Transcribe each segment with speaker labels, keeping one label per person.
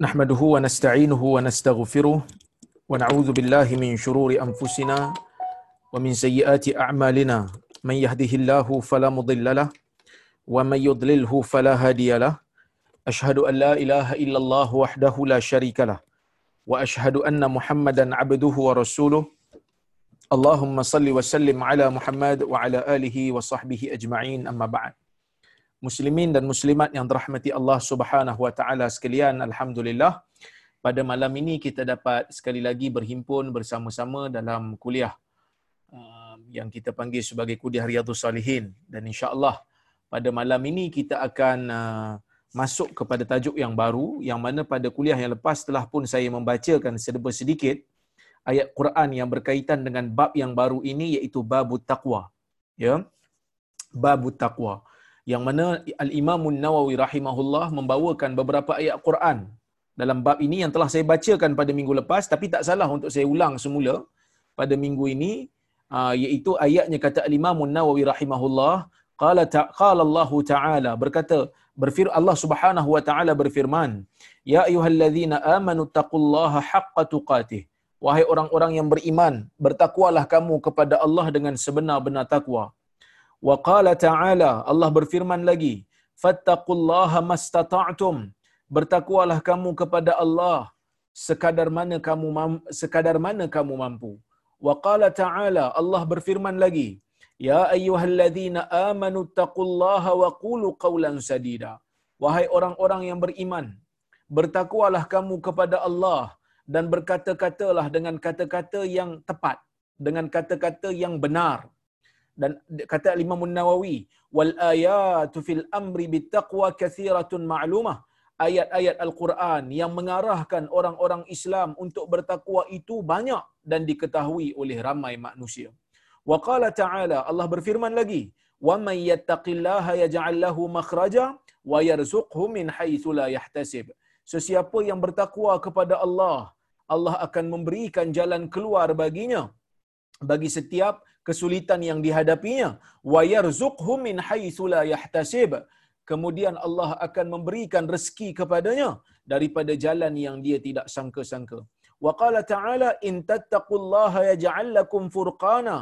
Speaker 1: نحمده ونستعينه ونستغفره ونعوذ بالله من شرور أنفسنا ومن سيئات أعمالنا. من يهده الله فلا مضل له ومن يضلله فلا هادي له. أشهد أن لا إله إلا الله وحده لا شريك له وأشهد أن محمدا عبده ورسوله. اللهم صل وسلم على محمد وعلى آله وصحبه أجمعين. أما بعد muslimin dan muslimat yang dirahmati Allah Subhanahu wa taala sekalian alhamdulillah. Pada malam ini kita dapat sekali lagi berhimpun bersama-sama dalam kuliah uh, yang kita panggil sebagai kuliah riyadhus salihin. Dan insya-Allah pada malam ini kita akan uh, masuk kepada tajuk yang baru yang mana pada kuliah yang lepas telah pun saya membacakan sedikit sedikit ayat Quran yang berkaitan dengan bab yang baru ini iaitu babut taqwa. Ya? Babut taqwa yang mana Al-Imam Nawawi rahimahullah membawakan beberapa ayat Quran dalam bab ini yang telah saya bacakan pada minggu lepas tapi tak salah untuk saya ulang semula pada minggu ini uh, iaitu ayatnya kata Al-Imam Nawawi rahimahullah qala qala Allah taala berkata berfir Allah Subhanahu wa taala berfirman ya ayyuhallazina amanu taqullaha haqqa tuqatih wahai orang-orang yang beriman bertakwalah kamu kepada Allah dengan sebenar-benar takwa Wa qala ta'ala Allah berfirman lagi fattaqullaha mastata'tum. Bertakwalah kamu kepada Allah sekadar mana kamu sekadar mana kamu mampu. Wa qala ta'ala Allah berfirman lagi ya ayyuhalladzina amanu taqullaha wa qulu qawlan sadida. Wahai orang-orang yang beriman bertakwalah kamu kepada Allah dan berkata-katalah dengan kata-kata yang tepat dengan kata-kata yang benar dan kata Imam Nawawi wal ayatu fil amri bittaqwa kathiratun ma'lumah ayat-ayat al-Quran yang mengarahkan orang-orang Islam untuk bertakwa itu banyak dan diketahui oleh ramai manusia. Wa qala ta'ala Allah berfirman lagi wa may yattaqillaha yaj'al lahu makhraja wa yarzuqhu min haitsu la yahtasib. Sesiapa yang bertakwa kepada Allah, Allah akan memberikan jalan keluar baginya bagi setiap kesulitan yang dihadapinya. Wa yarzuqhu min haitsu la yahtasib. Kemudian Allah akan memberikan rezeki kepadanya daripada jalan yang dia tidak sangka-sangka. Wa qala ta'ala in tattaqullaha yaj'al lakum furqana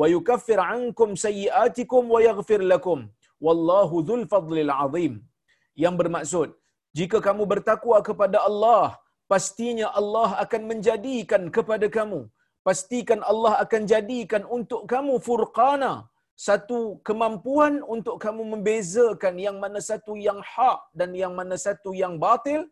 Speaker 1: wa yukaffir 'ankum sayyi'atikum wa yaghfir lakum. Wallahu dzul fadlil 'azim. Yang bermaksud jika kamu bertakwa kepada Allah pastinya Allah akan menjadikan kepada kamu pastikan Allah akan jadikan untuk kamu furqana satu kemampuan untuk kamu membezakan yang mana satu yang hak dan yang mana satu yang batil.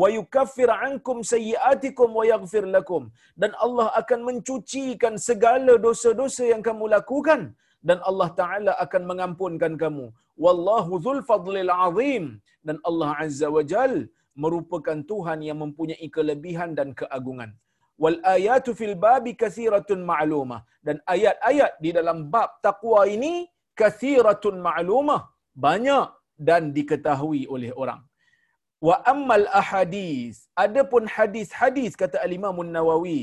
Speaker 1: Wa yukaffir ankum sayyiatikum wa yaghfir lakum. Dan Allah akan mencucikan segala dosa-dosa yang kamu lakukan. Dan Allah taala akan mengampunkan kamu. Wallahu dzul fadlil azim. Dan Allah azza wa jal merupakan Tuhan yang mempunyai kelebihan dan keagungan wal ayatu fil babi kathiratun ma'lumah dan ayat-ayat di dalam bab takwa ini kathiratun ma'lumah banyak dan diketahui oleh orang wa ammal ahadis adapun hadis-hadis kata al-Imam nawawi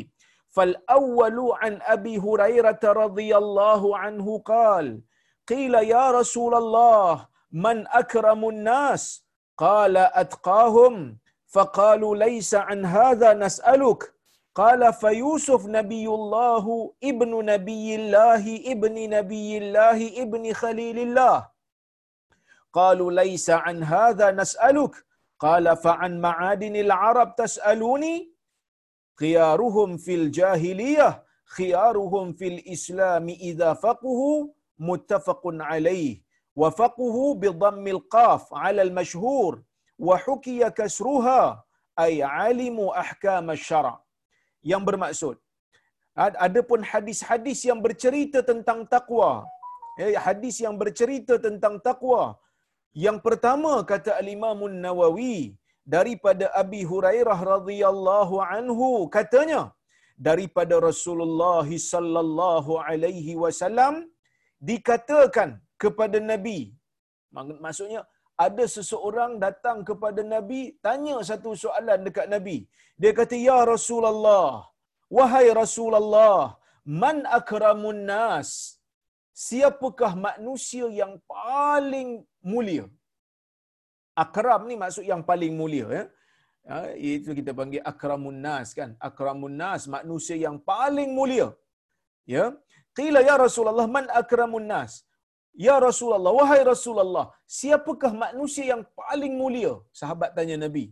Speaker 1: fal awwalu an abi hurairah radhiyallahu anhu qal qila ya rasulullah man akramun nas qala atqahum فقالوا ليس عن هذا نسألك قال فيوسف نبي الله ابن نبي الله ابن نبي الله ابن خليل الله. قالوا ليس عن هذا نسألك. قال فعن معادن العرب تسألوني؟ خيارهم في الجاهلية خيارهم في الإسلام إذا فقهوا متفق عليه وفقه بضم القاف على المشهور وحكي كسرها أي علموا أحكام الشرع. Yang bermaksud. Adapun hadis-hadis yang bercerita tentang takwa ya hadis yang bercerita tentang takwa yang pertama kata al-Imam nawawi daripada Abi Hurairah radhiyallahu anhu katanya daripada Rasulullah sallallahu alaihi wasallam dikatakan kepada nabi maksudnya ada seseorang datang kepada Nabi, tanya satu soalan dekat Nabi. Dia kata, Ya Rasulullah, wahai Rasulullah, man akramun nas? Siapakah manusia yang paling mulia? Akram ni maksud yang paling mulia. Ya? Ha, itu kita panggil akramun nas kan. Akramun nas manusia yang paling mulia. Ya. Qila ya Rasulullah man akramun nas? Ya Rasulullah, wahai Rasulullah, siapakah manusia yang paling mulia? Sahabat tanya Nabi.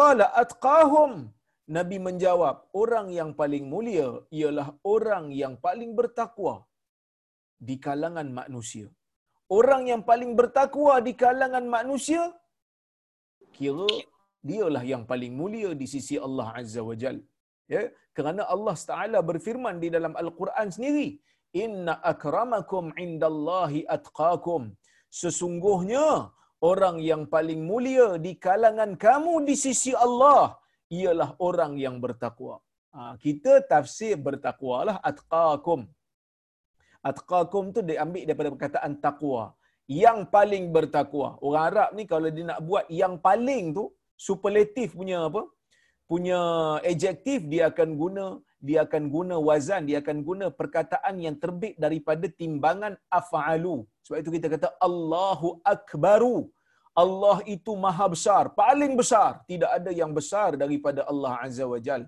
Speaker 1: Qala atqahum. Nabi menjawab, orang yang paling mulia ialah orang yang paling bertakwa di kalangan manusia. Orang yang paling bertakwa di kalangan manusia kira dialah yang paling mulia di sisi Allah Azza wa Jal. Ya, kerana Allah Taala berfirman di dalam Al-Quran sendiri, "Inna akramakum indallahi atqakum." Sesungguhnya orang yang paling mulia di kalangan kamu di sisi Allah ialah orang yang bertakwa. Ha, kita tafsir bertakwalah atqakum. Atqakum tu diambil daripada perkataan takwa. Yang paling bertakwa. Orang Arab ni kalau dia nak buat yang paling tu, superlatif punya apa? Punya adjektif dia akan guna dia akan guna wazan, dia akan guna perkataan yang terbit daripada timbangan af'alu. Sebab itu kita kata Allahu Akbaru. Allah itu maha besar, paling besar. Tidak ada yang besar daripada Allah Azza wa Jal.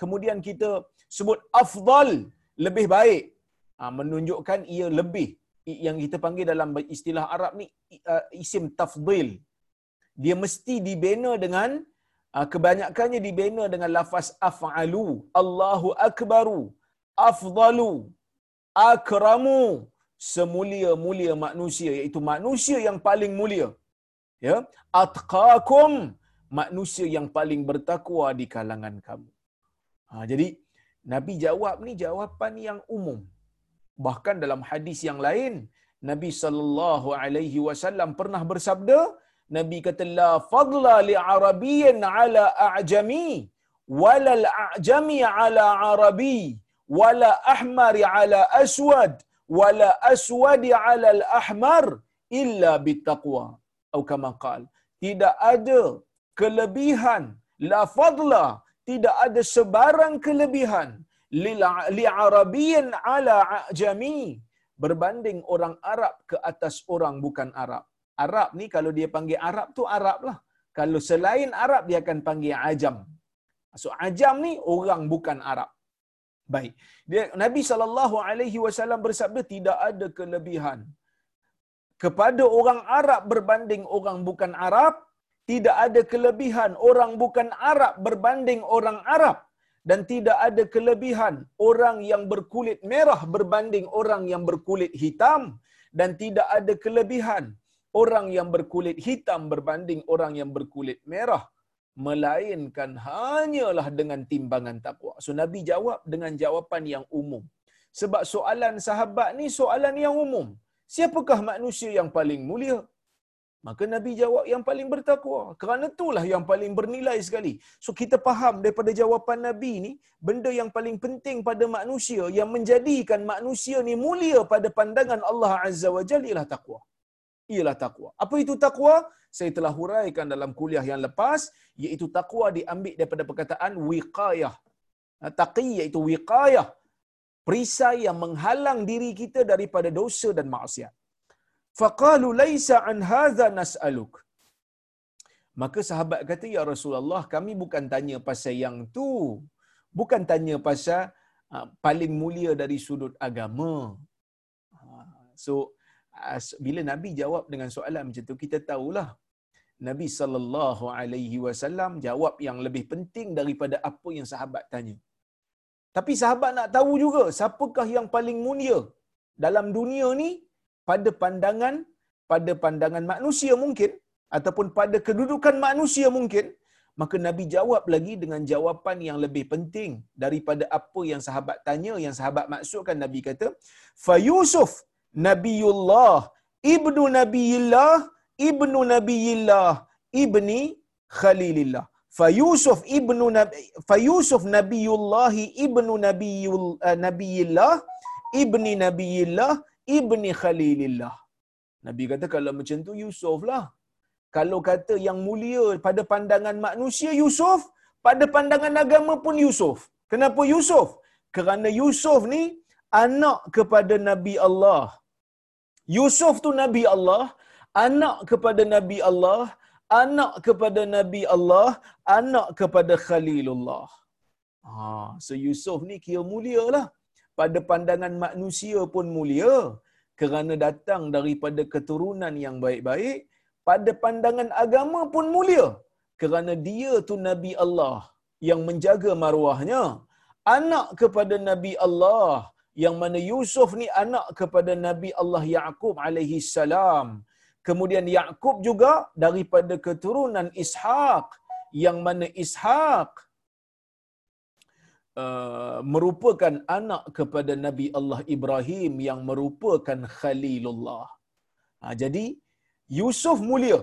Speaker 1: Kemudian kita sebut afdal, lebih baik. Ha, menunjukkan ia lebih. Yang kita panggil dalam istilah Arab ni isim tafdil. Dia mesti dibina dengan kebanyakannya dibina dengan lafaz af'alu. Allahu akbaru. Afdalu. Akramu semulia-mulia manusia iaitu manusia yang paling mulia ya atqakum manusia yang paling bertakwa di kalangan kamu ha, jadi nabi jawab ni jawapan yang umum bahkan dalam hadis yang lain nabi sallallahu alaihi wasallam pernah bersabda nabi kata la fadla li arabiyyin ala a'jami wala al a'jami ala arabi wala ahmari ala aswad wala aswadi ala al-ahmar illa bitaqwa atau kama qal tidak ada kelebihan la fadla tidak ada sebarang kelebihan li arabiyyin ala ajami berbanding orang Arab ke atas orang bukan Arab. Arab ni kalau dia panggil Arab tu Arab lah. Kalau selain Arab dia akan panggil ajam. So ajam ni orang bukan Arab. Baik. Dia Nabi sallallahu alaihi wasallam bersabda tidak ada kelebihan kepada orang Arab berbanding orang bukan Arab, tidak ada kelebihan orang bukan Arab berbanding orang Arab dan tidak ada kelebihan orang yang berkulit merah berbanding orang yang berkulit hitam dan tidak ada kelebihan orang yang berkulit hitam berbanding orang yang berkulit merah melainkan hanyalah dengan timbangan takwa. So Nabi jawab dengan jawapan yang umum. Sebab soalan sahabat ni soalan yang umum. Siapakah manusia yang paling mulia? Maka Nabi jawab yang paling bertakwa. Kerana itulah yang paling bernilai sekali. So kita faham daripada jawapan Nabi ni, benda yang paling penting pada manusia yang menjadikan manusia ni mulia pada pandangan Allah Azza wa Jalla ialah takwa. Ialah takwa. Apa itu takwa? Saya telah huraikan dalam kuliah yang lepas, iaitu takwa diambil daripada perkataan wiqayah. Taqi iaitu wiqayah. Perisai yang menghalang diri kita daripada dosa dan maksiat. Faqalu laisa an hadza nas'aluk. Maka sahabat kata, Ya Rasulullah, kami bukan tanya pasal yang tu. Bukan tanya pasal uh, paling mulia dari sudut agama. So, bila Nabi jawab dengan soalan macam tu, kita tahulah Nabi sallallahu alaihi wasallam jawab yang lebih penting daripada apa yang sahabat tanya. Tapi sahabat nak tahu juga siapakah yang paling mulia dalam dunia ni pada pandangan pada pandangan manusia mungkin ataupun pada kedudukan manusia mungkin maka Nabi jawab lagi dengan jawapan yang lebih penting daripada apa yang sahabat tanya yang sahabat maksudkan Nabi kata fa Yusuf Nabiullah ibnu Nabiillah ibnu Nabiillah ibni Khalilillah. Fa Yusuf ibnu Nabi Fa Yusuf Nabiullah ibnu Nabiul uh, Nabiillah ibni Nabiillah ibni Khalilillah. Nabi kata kalau macam tu Yusuf lah. Kalau kata yang mulia pada pandangan manusia Yusuf, pada pandangan agama pun Yusuf. Kenapa Yusuf? Kerana Yusuf ni anak kepada Nabi Allah. Yusuf tu Nabi Allah, anak kepada Nabi Allah, anak kepada Nabi Allah, anak kepada Khalilullah. Ha, so Yusuf ni kira mulia lah. Pada pandangan manusia pun mulia kerana datang daripada keturunan yang baik-baik. Pada pandangan agama pun mulia kerana dia tu Nabi Allah yang menjaga maruahnya. Anak kepada Nabi Allah yang mana Yusuf ni anak kepada Nabi Allah Yaqub alaihi salam. Kemudian Yaqub juga daripada keturunan Ishaq yang mana Ishaq uh, merupakan anak kepada Nabi Allah Ibrahim yang merupakan Khalilullah. Ha, jadi Yusuf mulia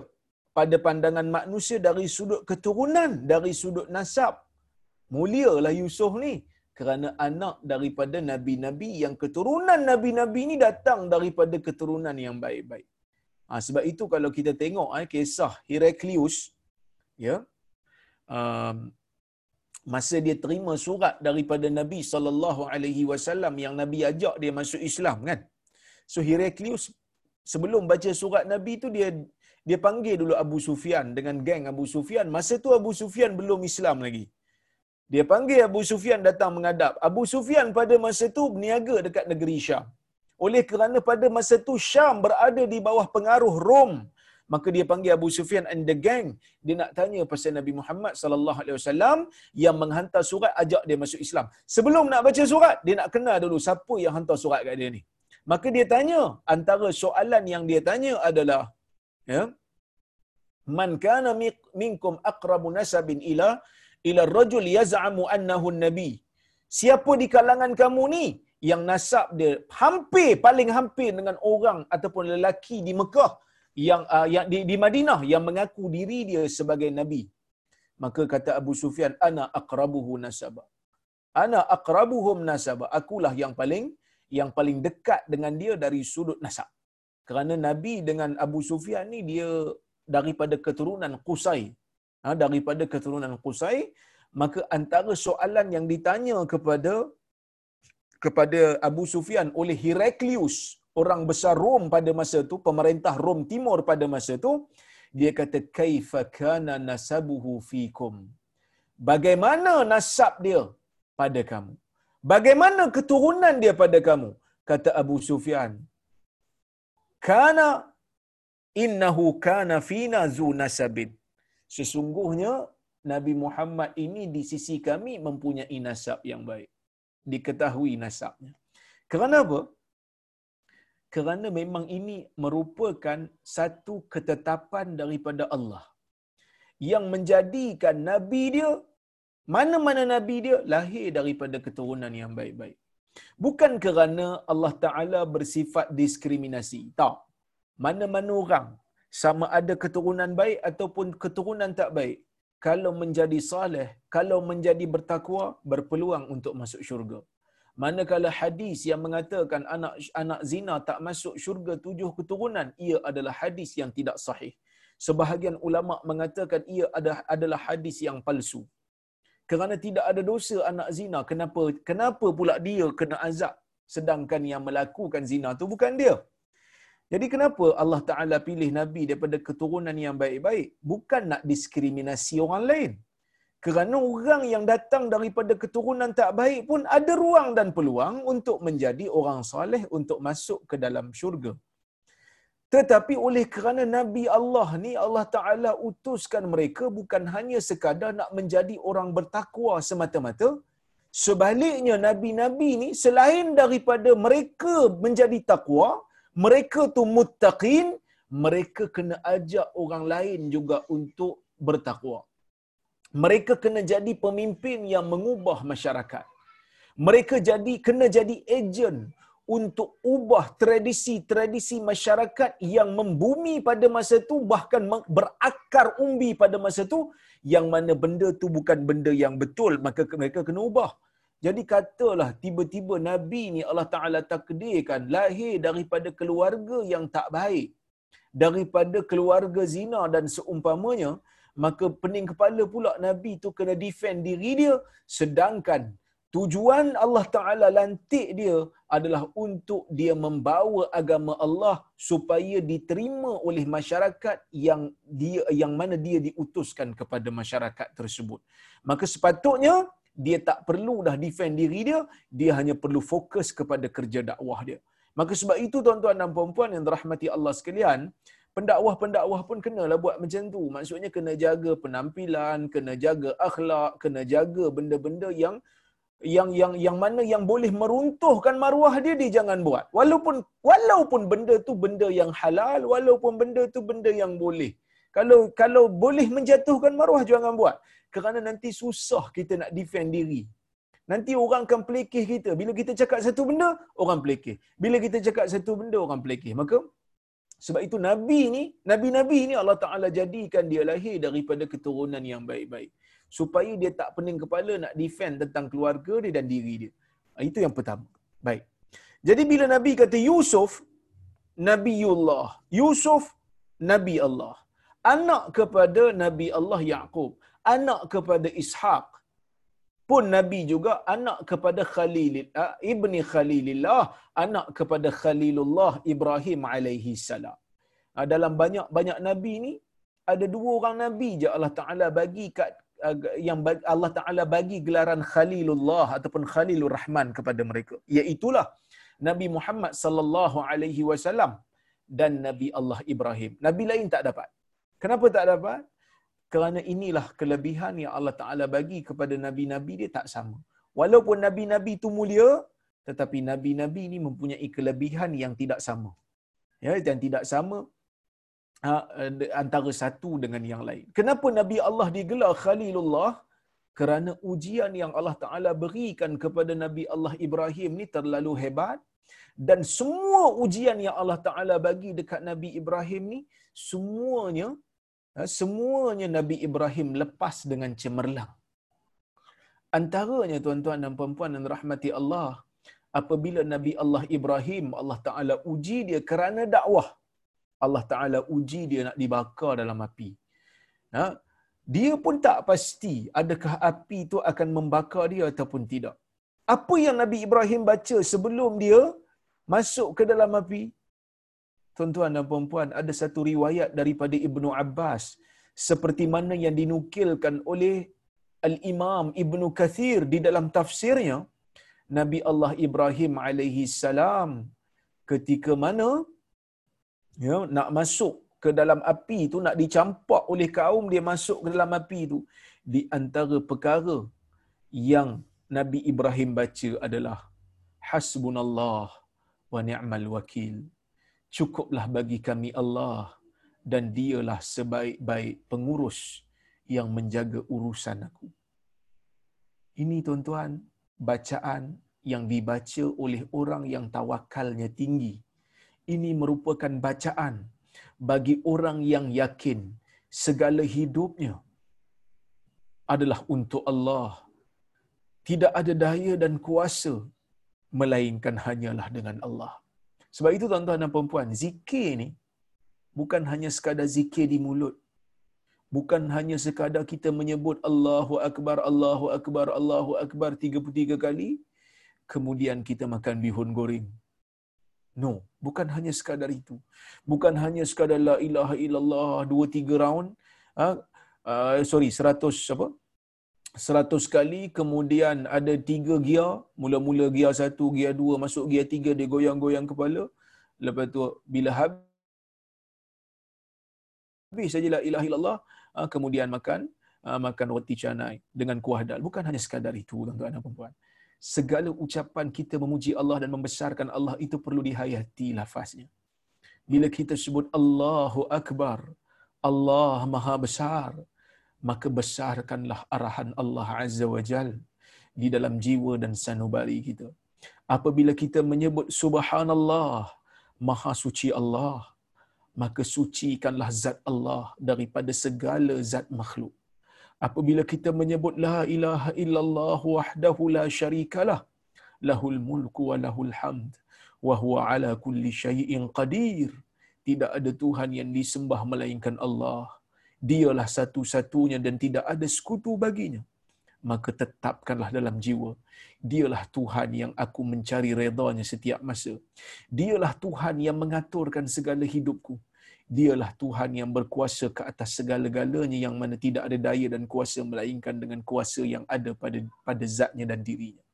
Speaker 1: pada pandangan manusia dari sudut keturunan, dari sudut nasab. Mulialah Yusuf ni kerana anak daripada nabi-nabi yang keturunan nabi-nabi ni datang daripada keturunan yang baik-baik. Ha, sebab itu kalau kita tengok eh, kisah Heraklius, ya, um, masa dia terima surat daripada Nabi sallallahu alaihi wasallam yang Nabi ajak dia masuk Islam kan. So Heraklius sebelum baca surat Nabi tu dia dia panggil dulu Abu Sufyan dengan geng Abu Sufyan. Masa tu Abu Sufyan belum Islam lagi. Dia panggil Abu Sufyan datang menghadap. Abu Sufyan pada masa tu berniaga dekat negeri Syam. Oleh kerana pada masa tu Syam berada di bawah pengaruh Rom, maka dia panggil Abu Sufyan and the gang. Dia nak tanya pasal Nabi Muhammad sallallahu alaihi wasallam yang menghantar surat ajak dia masuk Islam. Sebelum nak baca surat, dia nak kenal dulu siapa yang hantar surat kat dia ni. Maka dia tanya, antara soalan yang dia tanya adalah ya man kana minkum aqrabu nasabin ila ila rajul yaz'amu annahu nabi siapa di kalangan kamu ni yang nasab dia hampir paling hampir dengan orang ataupun lelaki di Mekah yang uh, yang di, di Madinah yang mengaku diri dia sebagai nabi? Maka kata Abu Sufyan ana aqrabuhu nasaba. Ana aqrabuhum nasaba. Akulah yang paling yang paling dekat dengan dia dari sudut nasab. Kerana nabi dengan Abu Sufyan ni dia daripada keturunan Qusay. ha, daripada keturunan Qusay maka antara soalan yang ditanya kepada kepada Abu Sufyan oleh Heraklius orang besar Rom pada masa itu pemerintah Rom Timur pada masa itu dia kata kaifa kana nasabuhu fikum? Bagaimana nasab dia pada kamu? Bagaimana keturunan dia pada kamu? Kata Abu Sufyan kana innahu kana fina zu nasabin sesungguhnya Nabi Muhammad ini di sisi kami mempunyai nasab yang baik diketahui nasabnya. Kerana apa? Kerana memang ini merupakan satu ketetapan daripada Allah yang menjadikan Nabi dia, mana-mana Nabi dia lahir daripada keturunan yang baik-baik. Bukan kerana Allah Ta'ala bersifat diskriminasi. Tak. Mana-mana orang sama ada keturunan baik ataupun keturunan tak baik kalau menjadi saleh, kalau menjadi bertakwa, berpeluang untuk masuk syurga. Manakala hadis yang mengatakan anak anak zina tak masuk syurga tujuh keturunan, ia adalah hadis yang tidak sahih. Sebahagian ulama mengatakan ia adalah hadis yang palsu. Kerana tidak ada dosa anak zina, kenapa kenapa pula dia kena azab sedangkan yang melakukan zina tu bukan dia? Jadi kenapa Allah Ta'ala pilih Nabi daripada keturunan yang baik-baik? Bukan nak diskriminasi orang lain. Kerana orang yang datang daripada keturunan tak baik pun ada ruang dan peluang untuk menjadi orang soleh untuk masuk ke dalam syurga. Tetapi oleh kerana Nabi Allah ni Allah Ta'ala utuskan mereka bukan hanya sekadar nak menjadi orang bertakwa semata-mata. Sebaliknya Nabi-Nabi ni selain daripada mereka menjadi takwa, mereka tu muttaqin, mereka kena ajak orang lain juga untuk bertakwa. Mereka kena jadi pemimpin yang mengubah masyarakat. Mereka jadi kena jadi ejen untuk ubah tradisi-tradisi masyarakat yang membumi pada masa itu bahkan berakar umbi pada masa itu yang mana benda tu bukan benda yang betul maka mereka kena ubah jadi katalah tiba-tiba Nabi ni Allah Ta'ala takdirkan lahir daripada keluarga yang tak baik. Daripada keluarga zina dan seumpamanya, maka pening kepala pula Nabi tu kena defend diri dia. Sedangkan Tujuan Allah Taala lantik dia adalah untuk dia membawa agama Allah supaya diterima oleh masyarakat yang dia yang mana dia diutuskan kepada masyarakat tersebut. Maka sepatutnya dia tak perlu dah defend diri dia, dia hanya perlu fokus kepada kerja dakwah dia. Maka sebab itu tuan-tuan dan puan-puan yang dirahmati Allah sekalian, pendakwah-pendakwah pun kenalah buat macam tu. Maksudnya kena jaga penampilan, kena jaga akhlak, kena jaga benda-benda yang yang yang yang mana yang boleh meruntuhkan maruah dia dia jangan buat. Walaupun walaupun benda tu benda yang halal, walaupun benda tu benda yang boleh. Kalau kalau boleh menjatuhkan maruah jangan buat. Kerana nanti susah kita nak defend diri. Nanti orang akan pelikih kita. Bila kita cakap satu benda, orang pelikih. Bila kita cakap satu benda, orang pelikih. Maka sebab itu Nabi ni, Nabi-Nabi ni Allah Ta'ala jadikan dia lahir daripada keturunan yang baik-baik. Supaya dia tak pening kepala nak defend tentang keluarga dia dan diri dia. Itu yang pertama. Baik. Jadi bila Nabi kata Yusuf, Nabiullah. Yusuf, Nabi Allah. Anak kepada Nabi Allah Yaqub. Anak kepada Ishaq. Pun Nabi juga anak kepada Khalil, uh, ibni Khalilillah, anak kepada Khalilullah Ibrahim alaihi salam. Uh, dalam banyak-banyak Nabi ni, ada dua orang Nabi je Allah Ta'ala bagi kat uh, yang Allah Ta'ala bagi gelaran Khalilullah ataupun Khalilur Rahman kepada mereka. Iaitulah Nabi Muhammad sallallahu alaihi wasallam dan Nabi Allah Ibrahim. Nabi lain tak dapat. Kenapa tak dapat? Kerana inilah kelebihan yang Allah Ta'ala bagi kepada Nabi-Nabi dia tak sama. Walaupun Nabi-Nabi itu mulia, tetapi Nabi-Nabi ini mempunyai kelebihan yang tidak sama. Ya, dan tidak sama ha, antara satu dengan yang lain. Kenapa Nabi Allah digelar Khalilullah? Kerana ujian yang Allah Ta'ala berikan kepada Nabi Allah Ibrahim ni terlalu hebat. Dan semua ujian yang Allah Ta'ala bagi dekat Nabi Ibrahim ni, semuanya semuanya Nabi Ibrahim lepas dengan cemerlang. Antaranya tuan-tuan dan puan-puan yang rahmati Allah, apabila Nabi Allah Ibrahim, Allah Ta'ala uji dia kerana dakwah. Allah Ta'ala uji dia nak dibakar dalam api. Ha? Dia pun tak pasti adakah api itu akan membakar dia ataupun tidak. Apa yang Nabi Ibrahim baca sebelum dia masuk ke dalam api? Tuan-tuan dan puan-puan, ada satu riwayat daripada Ibnu Abbas seperti mana yang dinukilkan oleh Al-Imam Ibnu Kathir di dalam tafsirnya, Nabi Allah Ibrahim alaihi salam ketika mana ya nak masuk ke dalam api itu nak dicampak oleh kaum dia masuk ke dalam api itu di antara perkara yang Nabi Ibrahim baca adalah hasbunallah wa ni'mal wakil cukuplah bagi kami Allah dan dialah sebaik-baik pengurus yang menjaga urusan aku. Ini tuan-tuan, bacaan yang dibaca oleh orang yang tawakalnya tinggi. Ini merupakan bacaan bagi orang yang yakin segala hidupnya adalah untuk Allah. Tidak ada daya dan kuasa melainkan hanyalah dengan Allah. Sebab itu tuan-tuan dan puan-puan, zikir ni bukan hanya sekadar zikir di mulut. Bukan hanya sekadar kita menyebut Allahu Akbar, Allahu Akbar, Allahu Akbar 33 kali, kemudian kita makan bihun goreng. No, bukan hanya sekadar itu. Bukan hanya sekadar la ilaha illallah 2 3 round. Ha? Uh, sorry, 100 apa? 100 kali kemudian ada tiga gear. Mula-mula gear satu gear dua masuk gear tiga dia goyang-goyang kepala. Lepas tu bila habis saja la ilaha illallah ah, kemudian makan ah, makan roti canai dengan kuah dal. Bukan hanya sekadar itu tuan-tuan dan puan segala ucapan kita memuji Allah dan membesarkan Allah itu perlu dihayati lafaznya. Bila kita sebut Allahu akbar Allah maha besar maka besarkanlah arahan Allah Azza wa Jal di dalam jiwa dan sanubari kita. Apabila kita menyebut subhanallah, maha suci Allah, maka sucikanlah zat Allah daripada segala zat makhluk. Apabila kita menyebut la ilaha illallah wahdahu la syarikalah, lahul mulku wa lahul hamd, wa huwa ala kulli syai'in qadir. Tidak ada Tuhan yang disembah melainkan Allah dialah satu-satunya dan tidak ada sekutu baginya. Maka tetapkanlah dalam jiwa. Dialah Tuhan yang aku mencari redanya setiap masa. Dialah Tuhan yang mengaturkan segala hidupku. Dialah Tuhan yang berkuasa ke atas segala-galanya yang mana tidak ada daya dan kuasa melainkan dengan kuasa yang ada pada pada zatnya dan dirinya.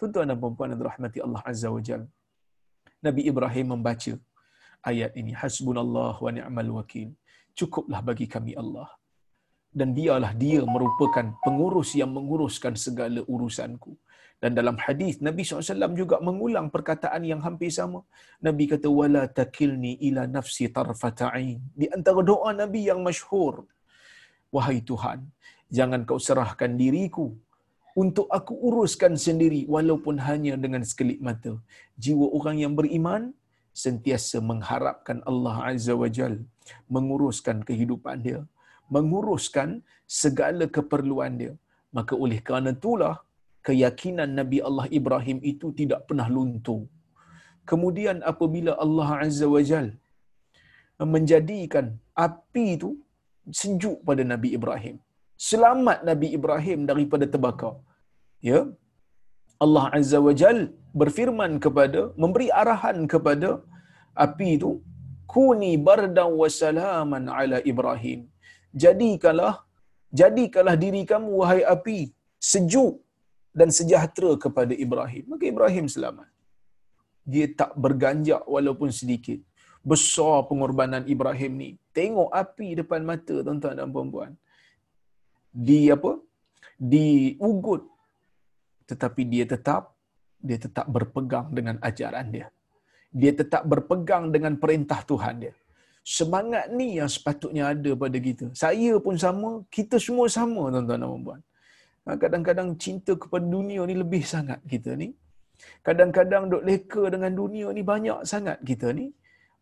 Speaker 1: Tuan-tuan dan puan-puan yang dirahmati Allah Azza wa Jalla Nabi Ibrahim membaca ayat ini. Hasbunallah wa ni'mal wakil cukuplah bagi kami Allah dan dialah dia merupakan pengurus yang menguruskan segala urusanku dan dalam hadis Nabi SAW juga mengulang perkataan yang hampir sama. Nabi kata takilni ila nafsi tarfata'in. Di antara doa Nabi yang masyhur. Wahai Tuhan, jangan kau serahkan diriku untuk aku uruskan sendiri walaupun hanya dengan sekelip mata. Jiwa orang yang beriman sentiasa mengharapkan Allah Azza wa Jal menguruskan kehidupan dia, menguruskan segala keperluan dia. Maka oleh kerana itulah keyakinan Nabi Allah Ibrahim itu tidak pernah luntur. Kemudian apabila Allah Azza wa Jal menjadikan api itu sejuk pada Nabi Ibrahim. Selamat Nabi Ibrahim daripada terbakar. Ya. Allah Azza wa Jal berfirman kepada, memberi arahan kepada api itu, Kuni bardan wa salaman ala Ibrahim. Jadikanlah, jadikanlah diri kamu, wahai api, sejuk dan sejahtera kepada Ibrahim. Maka Ibrahim selamat. Dia tak berganjak walaupun sedikit. Besar pengorbanan Ibrahim ni. Tengok api depan mata tuan-tuan dan puan-puan. Di apa? Di ugut. Tetapi dia tetap dia tetap berpegang dengan ajaran dia. Dia tetap berpegang dengan perintah Tuhan dia. Semangat ni yang sepatutnya ada pada kita. Saya pun sama, kita semua sama tuan-tuan dan puan-puan. Ha, kadang-kadang cinta kepada dunia ni lebih sangat kita ni. Kadang-kadang duk leka dengan dunia ni banyak sangat kita ni.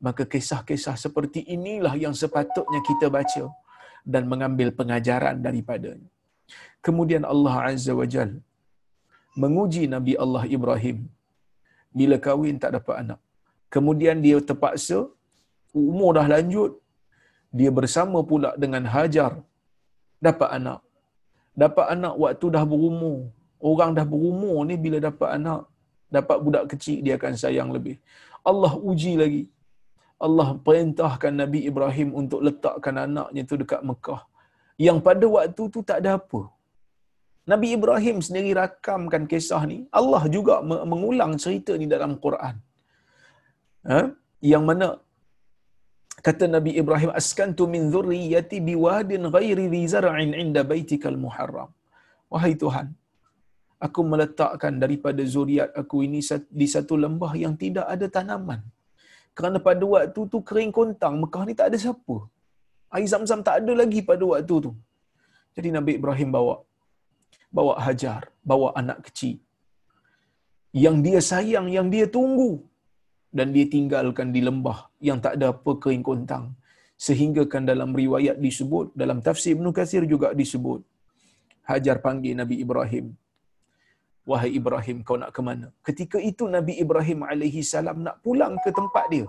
Speaker 1: Maka kisah-kisah seperti inilah yang sepatutnya kita baca dan mengambil pengajaran daripadanya. Kemudian Allah Azza wa Jal menguji Nabi Allah Ibrahim bila kahwin tak dapat anak. Kemudian dia terpaksa umur dah lanjut dia bersama pula dengan Hajar dapat anak dapat anak waktu dah berumur. Orang dah berumur ni bila dapat anak, dapat budak kecil dia akan sayang lebih. Allah uji lagi. Allah perintahkan Nabi Ibrahim untuk letakkan anaknya tu dekat Mekah. Yang pada waktu tu tak ada apa. Nabi Ibrahim sendiri rakamkan kisah ni. Allah juga mengulang cerita ni dalam Quran. Ha? Yang mana kata Nabi Ibrahim askantu min dhurriyyati biwadin ghairi dhi zar'in 'inda baitikal muharram. Wahai tuhan aku meletakkan daripada zuriat aku ini di satu lembah yang tidak ada tanaman. Kerana pada waktu tu kering kontang Mekah ni tak ada siapa. Air zam-zam tak ada lagi pada waktu tu. Jadi Nabi Ibrahim bawa bawa Hajar bawa anak kecil. Yang dia sayang yang dia tunggu dan dia tinggalkan di lembah yang tak ada apa kering kontang. Sehingga kan dalam riwayat disebut dalam tafsir Ibn Kathir juga disebut Hajar panggil Nabi Ibrahim. Wahai Ibrahim kau nak ke mana? Ketika itu Nabi Ibrahim alaihi salam nak pulang ke tempat dia.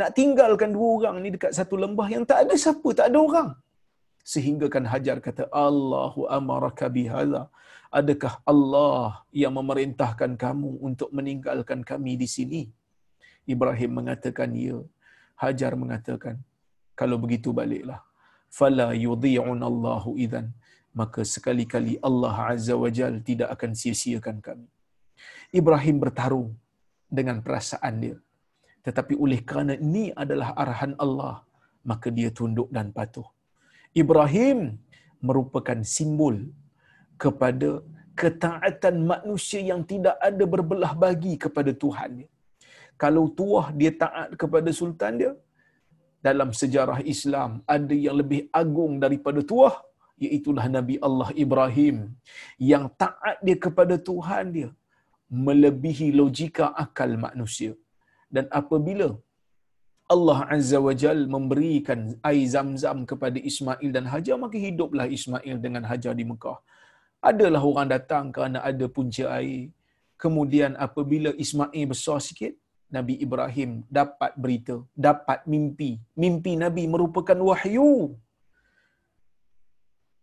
Speaker 1: Nak tinggalkan dua orang ni dekat satu lembah yang tak ada siapa tak ada orang. Sehingga kan Hajar kata Allahu amaraka bihala adakah Allah yang memerintahkan kamu untuk meninggalkan kami di sini Ibrahim mengatakan ya. Hajar mengatakan kalau begitu baliklah. Fala yudhi'un Allahu idzan. Maka sekali-kali Allah Azza wa Jal tidak akan sia-siakan kami. Ibrahim bertarung dengan perasaan dia. Tetapi oleh kerana ini adalah arahan Allah, maka dia tunduk dan patuh. Ibrahim merupakan simbol kepada ketaatan manusia yang tidak ada berbelah bagi kepada Tuhan kalau tuah dia taat kepada sultan dia dalam sejarah Islam ada yang lebih agung daripada tuah iaitulah Nabi Allah Ibrahim yang taat dia kepada Tuhan dia melebihi logika akal manusia dan apabila Allah Azza wa Jal memberikan air zam-zam kepada Ismail dan Hajar, maka hiduplah Ismail dengan Hajar di Mekah. Adalah orang datang kerana ada punca air. Kemudian apabila Ismail besar sikit, Nabi Ibrahim dapat berita, dapat mimpi. Mimpi Nabi merupakan wahyu.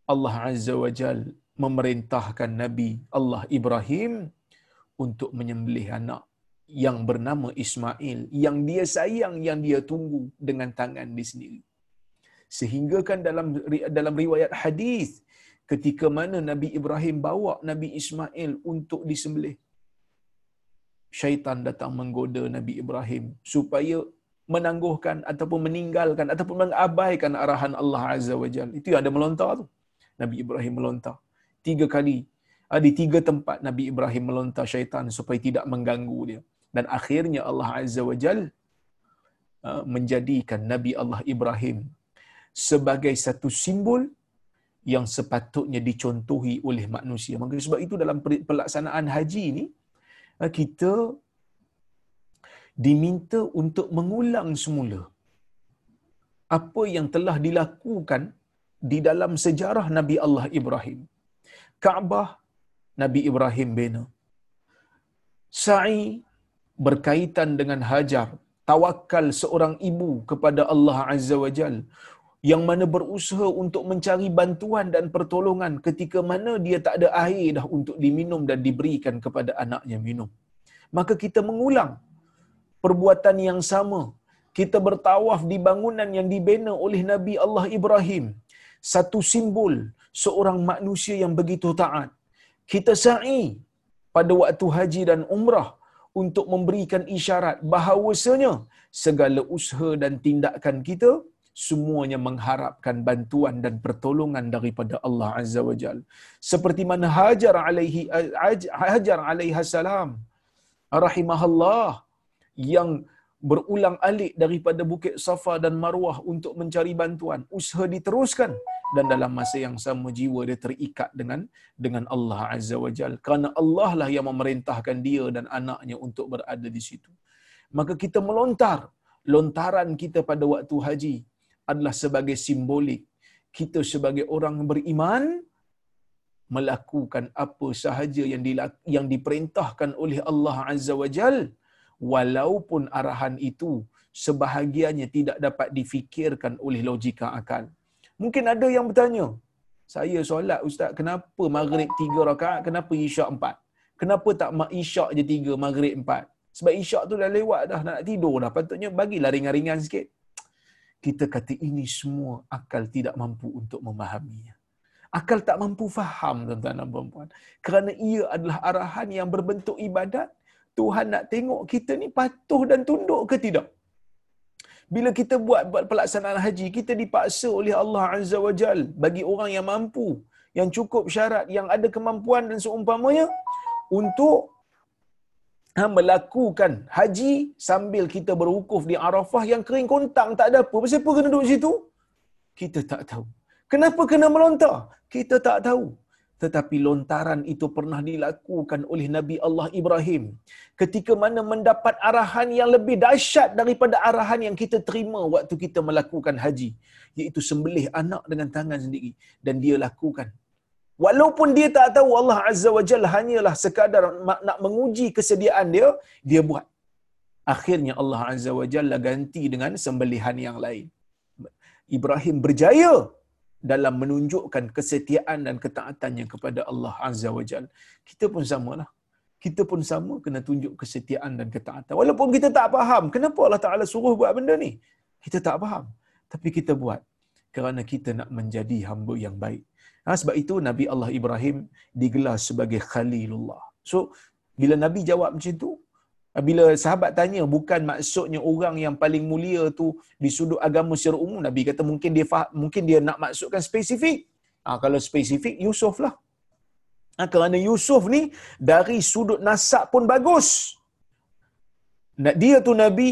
Speaker 1: Allah Azza wa Jal memerintahkan Nabi Allah Ibrahim untuk menyembelih anak yang bernama Ismail yang dia sayang yang dia tunggu dengan tangan dia sendiri sehingga kan dalam dalam riwayat hadis ketika mana Nabi Ibrahim bawa Nabi Ismail untuk disembelih syaitan datang menggoda Nabi Ibrahim supaya menangguhkan ataupun meninggalkan ataupun mengabaikan arahan Allah Azza wa Jal. Itu yang ada melontar tu. Nabi Ibrahim melontar. Tiga kali. Ah, di tiga tempat Nabi Ibrahim melontar syaitan supaya tidak mengganggu dia. Dan akhirnya Allah Azza wa Jal ah, menjadikan Nabi Allah Ibrahim sebagai satu simbol yang sepatutnya dicontohi oleh manusia. Maka sebab itu dalam pelaksanaan haji ini, kita diminta untuk mengulang semula apa yang telah dilakukan di dalam sejarah Nabi Allah Ibrahim. Kaabah Nabi Ibrahim bina. Sa'i berkaitan dengan Hajar, tawakal seorang ibu kepada Allah Azza wa Jal yang mana berusaha untuk mencari bantuan dan pertolongan ketika mana dia tak ada air dah untuk diminum dan diberikan kepada anaknya minum. Maka kita mengulang perbuatan yang sama. Kita bertawaf di bangunan yang dibina oleh Nabi Allah Ibrahim. Satu simbol seorang manusia yang begitu taat. Kita sa'i pada waktu haji dan umrah untuk memberikan isyarat bahawasanya segala usaha dan tindakan kita semuanya mengharapkan bantuan dan pertolongan daripada Allah Azza wa Jal. Seperti mana Hajar alaihi Hajar alaihi salam rahimahullah yang berulang alik daripada Bukit Safa dan Marwah untuk mencari bantuan. Usaha diteruskan dan dalam masa yang sama jiwa dia terikat dengan dengan Allah Azza wa Jal. Kerana Allah lah yang memerintahkan dia dan anaknya untuk berada di situ. Maka kita melontar. Lontaran kita pada waktu haji adalah sebagai simbolik. Kita sebagai orang beriman melakukan apa sahaja yang yang diperintahkan oleh Allah Azza wa Jalla walaupun arahan itu sebahagiannya tidak dapat difikirkan oleh logika akal. Mungkin ada yang bertanya, saya solat ustaz, kenapa maghrib tiga rakaat, kenapa isyak empat? Kenapa tak isyak je tiga, maghrib empat? Sebab isyak tu dah lewat dah, nak tidur dah. Patutnya bagilah ringan-ringan sikit. Kita kata ini semua akal tidak mampu untuk memahaminya. Akal tak mampu faham tuan-tuan dan puan Kerana ia adalah arahan yang berbentuk ibadat Tuhan nak tengok kita ni patuh dan tunduk ke tidak. Bila kita buat, buat pelaksanaan haji, kita dipaksa oleh Allah Azza wa Jal bagi orang yang mampu, yang cukup syarat, yang ada kemampuan dan seumpamanya untuk ha, melakukan haji sambil kita berwukuf di Arafah yang kering kontang tak ada apa. Kenapa kena duduk situ? Kita tak tahu. Kenapa kena melontar? Kita tak tahu tetapi lontaran itu pernah dilakukan oleh Nabi Allah Ibrahim ketika mana mendapat arahan yang lebih dahsyat daripada arahan yang kita terima waktu kita melakukan haji iaitu sembelih anak dengan tangan sendiri dan dia lakukan walaupun dia tak tahu Allah Azza wa Jalla hanyalah sekadar nak menguji kesediaan dia dia buat akhirnya Allah Azza wa Jalla ganti dengan sembelihan yang lain Ibrahim berjaya dalam menunjukkan kesetiaan dan ketaatannya kepada Allah Azza wa Jal. Kita pun samalah. Kita pun sama kena tunjuk kesetiaan dan ketaatan. Walaupun kita tak faham kenapa Allah Ta'ala suruh buat benda ni. Kita tak faham. Tapi kita buat kerana kita nak menjadi hamba yang baik. Ha, sebab itu Nabi Allah Ibrahim digelar sebagai Khalilullah. So, bila Nabi jawab macam tu, bila sahabat tanya bukan maksudnya orang yang paling mulia tu di sudut agama secara umum? Nabi kata mungkin dia faham, mungkin dia nak maksudkan spesifik. Ha, kalau spesifik Yusuf lah. Ha, kerana Yusuf ni dari sudut nasab pun bagus. Dia tu Nabi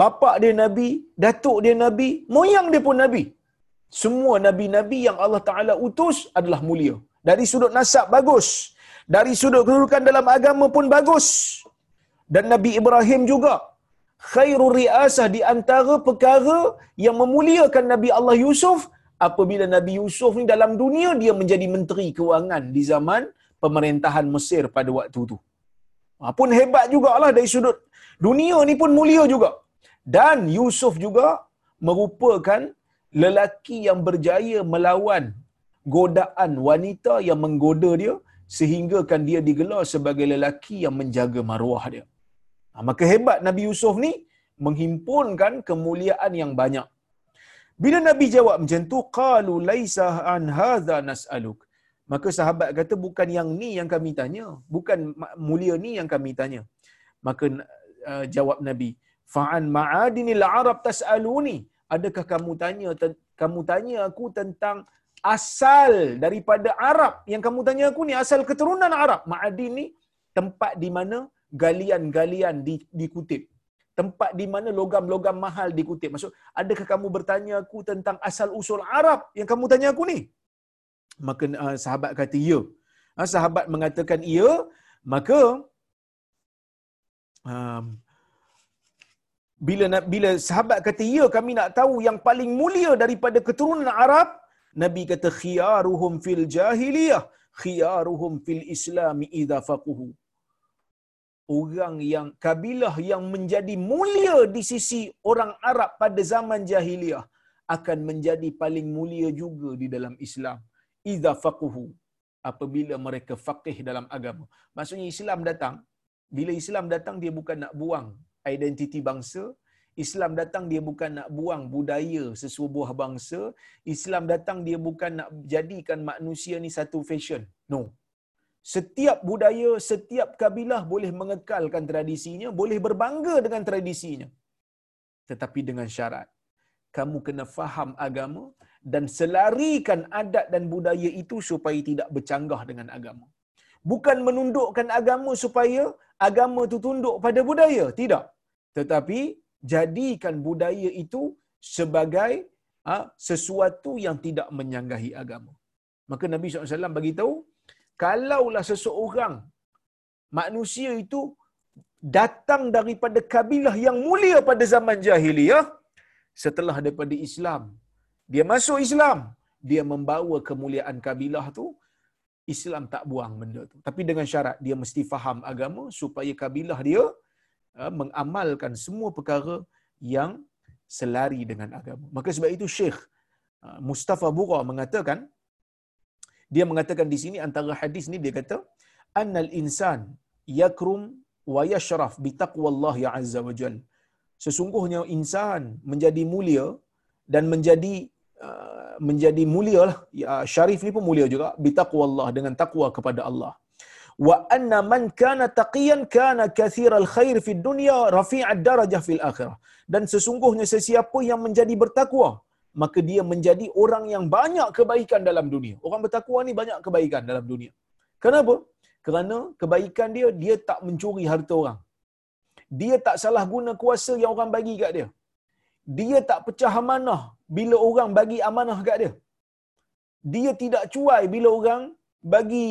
Speaker 1: bapa dia Nabi datuk dia Nabi moyang dia pun Nabi semua Nabi-Nabi yang Allah Ta'ala utus adalah mulia dari sudut nasab bagus dari sudut kedudukan dalam agama pun bagus dan Nabi Ibrahim juga khairul riasah di antara perkara yang memuliakan Nabi Allah Yusuf apabila Nabi Yusuf ni dalam dunia dia menjadi menteri kewangan di zaman pemerintahan Mesir pada waktu itu. Ha, pun hebat jugalah dari sudut dunia ni pun mulia juga. Dan Yusuf juga merupakan lelaki yang berjaya melawan godaan wanita yang menggoda dia sehinggakan dia digelar sebagai lelaki yang menjaga maruah dia. Ha, maka hebat Nabi Yusuf ni menghimpunkan kemuliaan yang banyak. Bila Nabi jawab macam tu, qalu laisa an hadza nas'aluk. Maka sahabat kata bukan yang ni yang kami tanya, bukan mulia ni yang kami tanya. Maka uh, jawab Nabi, fa'an ma'adinil arab tas'aluni. Adakah kamu tanya kamu tanya aku tentang asal daripada Arab yang kamu tanya aku ni asal keturunan Arab. Ma'adin ni tempat di mana galian-galian dikutip tempat di mana logam-logam mahal dikutip. Maksud, adakah kamu bertanya aku tentang asal usul Arab yang kamu tanya aku ni? Maka uh, sahabat kata ya. Uh, sahabat mengatakan ya, maka um, bila bila sahabat kata ya kami nak tahu yang paling mulia daripada keturunan Arab, Nabi kata khiyaruhum fil jahiliyah, khiyaruhum fil islam idza faquhu. Orang yang kabilah yang menjadi mulia di sisi orang Arab pada zaman jahiliah akan menjadi paling mulia juga di dalam Islam. Idza faquhu. Apabila mereka faqih dalam agama. Maksudnya Islam datang. Bila Islam datang dia bukan nak buang identiti bangsa Islam datang dia bukan nak buang budaya sesubuh bangsa Islam datang dia bukan nak jadikan manusia ni satu fashion no setiap budaya, setiap kabilah boleh mengekalkan tradisinya, boleh berbangga dengan tradisinya. Tetapi dengan syarat, kamu kena faham agama dan selarikan adat dan budaya itu supaya tidak bercanggah dengan agama. Bukan menundukkan agama supaya agama itu tunduk pada budaya. Tidak. Tetapi jadikan budaya itu sebagai ha, sesuatu yang tidak menyanggahi agama. Maka Nabi SAW bagi tahu kalaulah seseorang manusia itu datang daripada kabilah yang mulia pada zaman jahiliyah setelah daripada Islam dia masuk Islam dia membawa kemuliaan kabilah tu Islam tak buang benda tu. Tapi dengan syarat dia mesti faham agama supaya kabilah dia uh, mengamalkan semua perkara yang selari dengan agama. Maka sebab itu Syekh uh, Mustafa Bura mengatakan dia mengatakan di sini antara hadis ni dia kata annal insan yakrum wa yashraf bi taqwallah ya azza wa jal. Sesungguhnya insan menjadi mulia dan menjadi uh, menjadi mulia lah ya, syarif ni pun mulia juga bi taqwallah dengan takwa kepada Allah wa anna man kana taqiyan kana kathir al khair fi dunya rafi'ad darajah fil akhirah dan sesungguhnya sesiapa yang menjadi bertakwa maka dia menjadi orang yang banyak kebaikan dalam dunia. Orang bertakwa ni banyak kebaikan dalam dunia. Kenapa? Kerana kebaikan dia, dia tak mencuri harta orang. Dia tak salah guna kuasa yang orang bagi kat dia. Dia tak pecah amanah bila orang bagi amanah kat dia. Dia tidak cuai bila orang bagi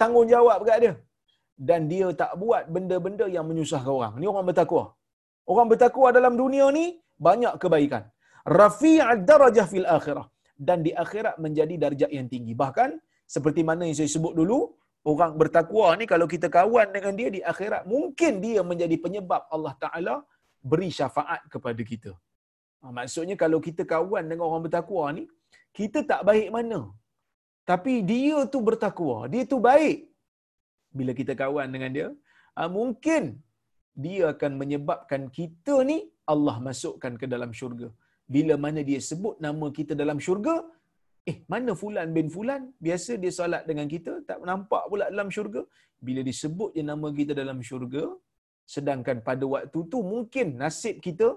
Speaker 1: tanggungjawab kat dia. Dan dia tak buat benda-benda yang menyusahkan orang. Ni orang bertakwa. Orang bertakwa dalam dunia ni banyak kebaikan rafi'ad darajah fil akhirah dan di akhirat menjadi darjat yang tinggi. Bahkan seperti mana yang saya sebut dulu, orang bertakwa ni kalau kita kawan dengan dia di akhirat, mungkin dia menjadi penyebab Allah Taala beri syafaat kepada kita. Ha, maksudnya kalau kita kawan dengan orang bertakwa ni, kita tak baik mana. Tapi dia tu bertakwa, dia tu baik. Bila kita kawan dengan dia, ha, mungkin dia akan menyebabkan kita ni Allah masukkan ke dalam syurga bila mana dia sebut nama kita dalam syurga, eh mana fulan bin fulan? Biasa dia solat dengan kita, tak nampak pula dalam syurga. Bila disebut je nama kita dalam syurga, sedangkan pada waktu tu mungkin nasib kita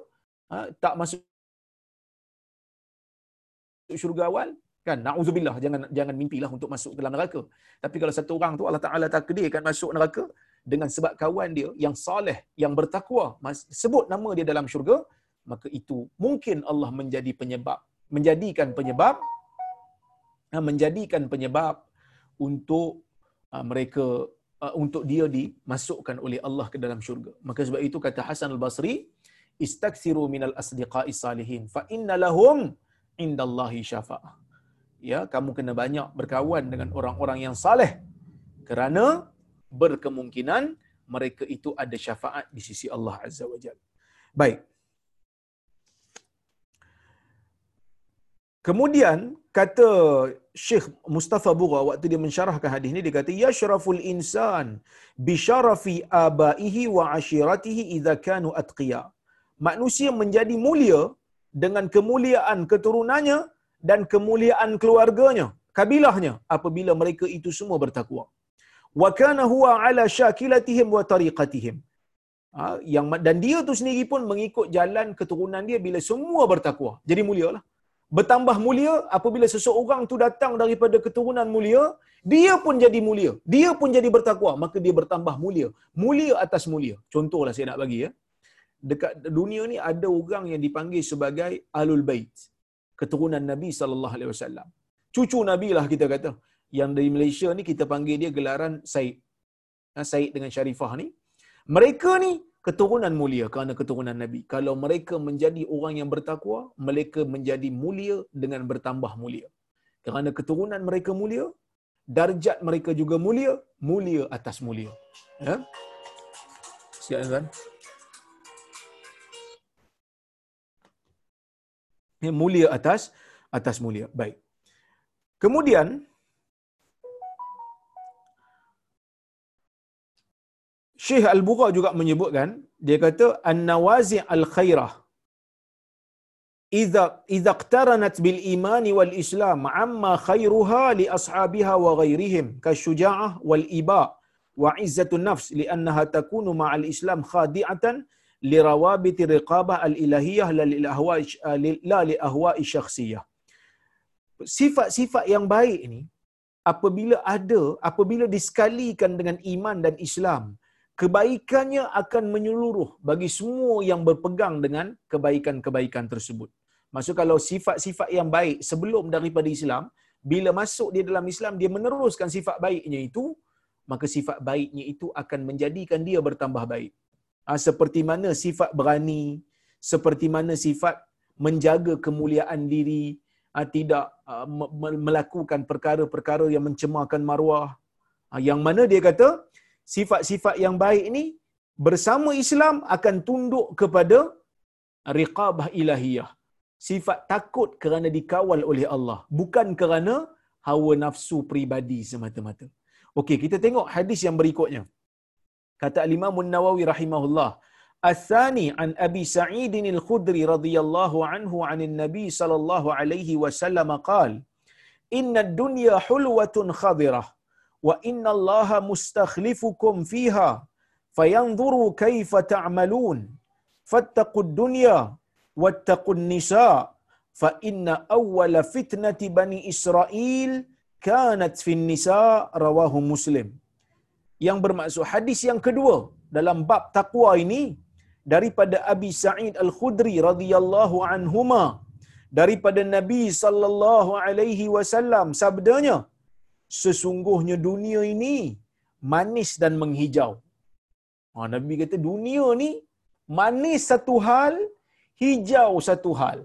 Speaker 1: ha, tak masuk syurga awal, kan? Nauzubillah jangan jangan mimpilah untuk masuk dalam neraka. Tapi kalau satu orang tu Allah Taala takdirkan masuk neraka dengan sebab kawan dia yang soleh yang bertakwa sebut nama dia dalam syurga maka itu mungkin Allah menjadi penyebab menjadikan penyebab ha, menjadikan penyebab untuk ha, mereka ha, untuk dia dimasukkan oleh Allah ke dalam syurga. Maka sebab itu kata Hasan al-Basri istaksiru minal asdiqai salihin fa inna lahum indallahi syafa'ah ya kamu kena banyak berkawan dengan orang-orang yang saleh kerana berkemungkinan mereka itu ada syafaat di sisi Allah Azza wa Jalla. Baik. Kemudian kata Syekh Mustafa Bura waktu dia mensyarahkan hadis ni dia kata yashraful insan bi syarafi abaihi wa ashiratihi idza kanu atqiya. Manusia menjadi mulia dengan kemuliaan keturunannya dan kemuliaan keluarganya, kabilahnya apabila mereka itu semua bertakwa. Wa kana huwa ala syakilatihim wa tariqatihim. Ha, yang dan dia tu sendiri pun mengikut jalan keturunan dia bila semua bertakwa. Jadi mulialah bertambah mulia apabila seseorang tu datang daripada keturunan mulia, dia pun jadi mulia. Dia pun jadi bertakwa, maka dia bertambah mulia. Mulia atas mulia. Contohlah saya nak bagi ya. Dekat dunia ni ada orang yang dipanggil sebagai alul bait. Keturunan Nabi sallallahu alaihi wasallam. Cucu Nabi lah kita kata. Yang dari Malaysia ni kita panggil dia gelaran Said. Ha, Said dengan Syarifah ni. Mereka ni keturunan mulia kerana keturunan Nabi. Kalau mereka menjadi orang yang bertakwa, mereka menjadi mulia dengan bertambah mulia. Kerana keturunan mereka mulia, darjat mereka juga mulia, mulia atas mulia. Ya? Siap mulia atas atas mulia. Baik. Kemudian Syekh Al-Bura juga menyebutkan, dia kata an-nawazi' al-khairah idza idza iqtaranat bil iman wal islam amma khairuha li ashabiha wa ghairihim kasyuja'ah wal iba wa izzatun nafs li'annaha takunu ma'al islam khadi'atan ilahiyah la li ahwa'i la li ahwa'i syakhsiyah sifat-sifat yang baik ini apabila ada apabila disekalikan dengan iman dan Islam kebaikannya akan menyeluruh bagi semua yang berpegang dengan kebaikan-kebaikan tersebut. Maksud kalau sifat-sifat yang baik sebelum daripada Islam, bila masuk dia dalam Islam, dia meneruskan sifat baiknya itu, maka sifat baiknya itu akan menjadikan dia bertambah baik. Ha, seperti mana sifat berani, seperti mana sifat menjaga kemuliaan diri, ha, tidak ha, melakukan perkara-perkara yang mencemarkan maruah. Yang mana dia kata, sifat-sifat yang baik ini bersama Islam akan tunduk kepada riqabah ilahiyah. Sifat takut kerana dikawal oleh Allah, bukan kerana hawa nafsu pribadi semata-mata. Okey, kita tengok hadis yang berikutnya. Kata Al-Imam Nawawi rahimahullah, "Atsani an Abi Sa'id al-Khudri radhiyallahu anhu 'an nabi sallallahu alaihi wasallam qala, "Inna ad-dunya hulwatun khadirah." wa inna allaha mustakhlifukum fiha fayanzuru kaifa ta'malun fattaqud dunya wattaqun nisa fa inna awwala fitnati bani israil kanat fin nisa rawahu muslim yang bermaksud hadis yang kedua dalam bab takwa ini daripada Abi Sa'id Al-Khudri radhiyallahu anhuma daripada Nabi sallallahu alaihi wasallam sabdanya sesungguhnya dunia ini manis dan menghijau. Ha, Nabi kata dunia ni manis satu hal, hijau satu hal.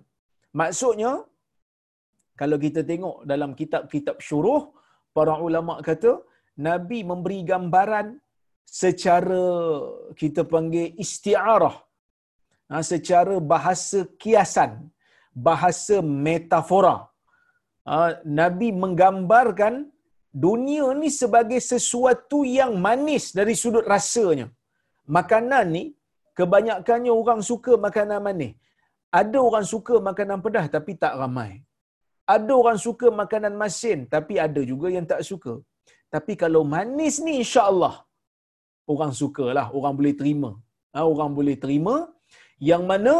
Speaker 1: Maksudnya, kalau kita tengok dalam kitab-kitab syuruh, para ulama kata, Nabi memberi gambaran secara kita panggil isti'arah. Ha, secara bahasa kiasan, bahasa metafora. Ha, Nabi menggambarkan dunia ni sebagai sesuatu yang manis dari sudut rasanya. Makanan ni kebanyakannya orang suka makanan manis. Ada orang suka makanan pedas tapi tak ramai. Ada orang suka makanan masin tapi ada juga yang tak suka. Tapi kalau manis ni insya-Allah orang sukalah, orang boleh terima. Ha, orang boleh terima yang mana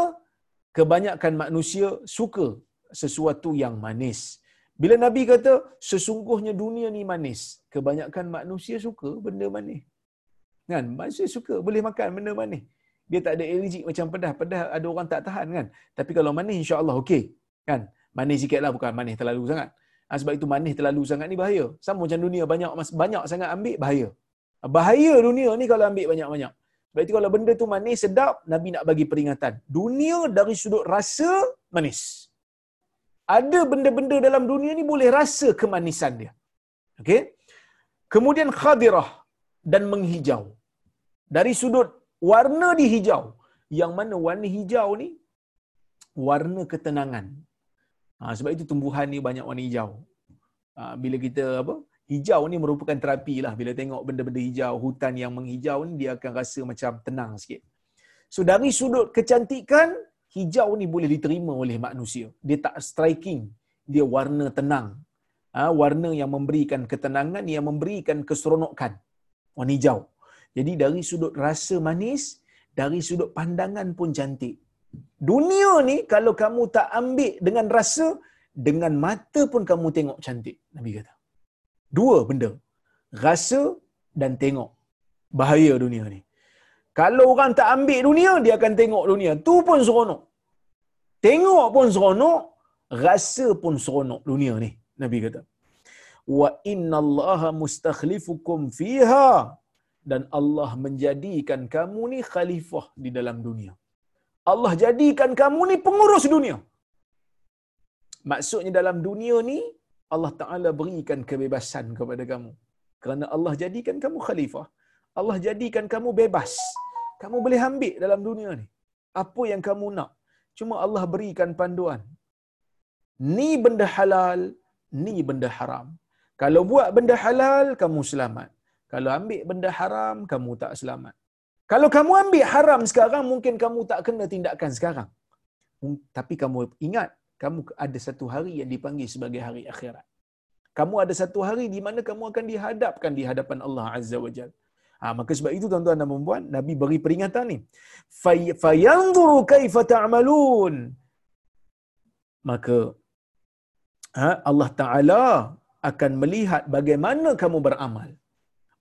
Speaker 1: kebanyakan manusia suka sesuatu yang manis. Bila Nabi kata sesungguhnya dunia ni manis, kebanyakan manusia suka benda manis. Kan? Manusia suka boleh makan benda manis. Dia tak ada allergic macam pedas. Pedas ada orang tak tahan kan. Tapi kalau manis insya-Allah okey. Kan? Manis sikitlah bukan manis terlalu sangat. Ha, sebab itu manis terlalu sangat ni bahaya. Sama macam dunia banyak banyak sangat ambil bahaya. Bahaya dunia ni kalau ambil banyak-banyak. Sebab itu kalau benda tu manis sedap, Nabi nak bagi peringatan. Dunia dari sudut rasa manis ada benda-benda dalam dunia ni boleh rasa kemanisan dia. Okey. Kemudian khadirah dan menghijau. Dari sudut warna di hijau. Yang mana warna hijau ni warna ketenangan. Ha, sebab itu tumbuhan ni banyak warna hijau. Ha, bila kita apa? Hijau ni merupakan terapi lah. Bila tengok benda-benda hijau, hutan yang menghijau ni dia akan rasa macam tenang sikit. So dari sudut kecantikan, hijau ni boleh diterima oleh manusia. Dia tak striking. Dia warna tenang. Ha, warna yang memberikan ketenangan, yang memberikan keseronokan. Warna hijau. Jadi dari sudut rasa manis, dari sudut pandangan pun cantik. Dunia ni kalau kamu tak ambil dengan rasa, dengan mata pun kamu tengok cantik. Nabi kata. Dua benda. Rasa dan tengok. Bahaya dunia ni. Kalau orang tak ambil dunia, dia akan tengok dunia. Tu pun seronok. Tengok pun seronok, rasa pun seronok dunia ni. Nabi kata. Wa inna allaha mustakhlifukum fiha. Dan Allah menjadikan kamu ni khalifah di dalam dunia. Allah jadikan kamu ni pengurus dunia. Maksudnya dalam dunia ni, Allah Ta'ala berikan kebebasan kepada kamu. Kerana Allah jadikan kamu khalifah. Allah jadikan kamu bebas. Kamu boleh ambil dalam dunia ni. Apa yang kamu nak. Cuma Allah berikan panduan. Ni benda halal, ni benda haram. Kalau buat benda halal, kamu selamat. Kalau ambil benda haram, kamu tak selamat. Kalau kamu ambil haram sekarang, mungkin kamu tak kena tindakan sekarang. Tapi kamu ingat, kamu ada satu hari yang dipanggil sebagai hari akhirat. Kamu ada satu hari di mana kamu akan dihadapkan di hadapan Allah Azza wa Jal. Ha, maka sebab itu tuan-tuan dan puan Nabi beri peringatan ni. Fayanzuru kaifa ta'malun. Maka ha, Allah Ta'ala akan melihat bagaimana kamu beramal.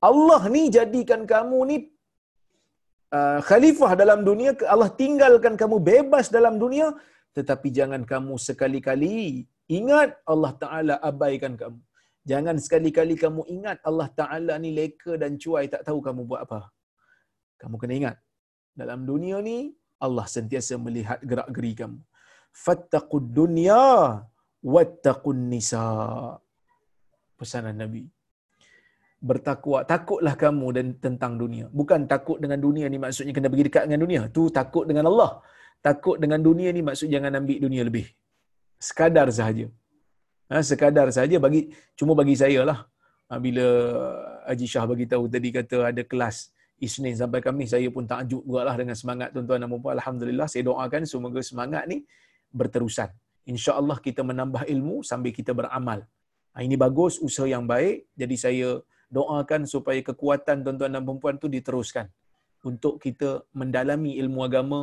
Speaker 1: Allah ni jadikan kamu ni uh, khalifah dalam dunia, Allah tinggalkan kamu bebas dalam dunia, tetapi jangan kamu sekali-kali ingat Allah Ta'ala abaikan kamu. Jangan sekali-kali kamu ingat Allah Ta'ala ni leka dan cuai tak tahu kamu buat apa. Kamu kena ingat. Dalam dunia ni, Allah sentiasa melihat gerak-geri kamu. Fattaqud dunya wattaqun nisa. Pesanan Nabi bertakwa. Takutlah kamu dan tentang dunia. Bukan takut dengan dunia ni maksudnya kena pergi dekat dengan dunia. Tu takut dengan Allah. Takut dengan dunia ni maksud jangan ambil dunia lebih. Sekadar sahaja. Ha, sekadar sahaja bagi cuma bagi saya lah. Ha, bila Haji Shah bagi tahu tadi kata ada kelas Isnin sampai kami saya pun takjub lah dengan semangat tuan-tuan dan puan alhamdulillah saya doakan semoga semangat ni berterusan. insya-Allah kita menambah ilmu sambil kita beramal. Ha, ini bagus usaha yang baik. Jadi saya doakan supaya kekuatan tuan-tuan dan perempuan tu diteruskan untuk kita mendalami ilmu agama,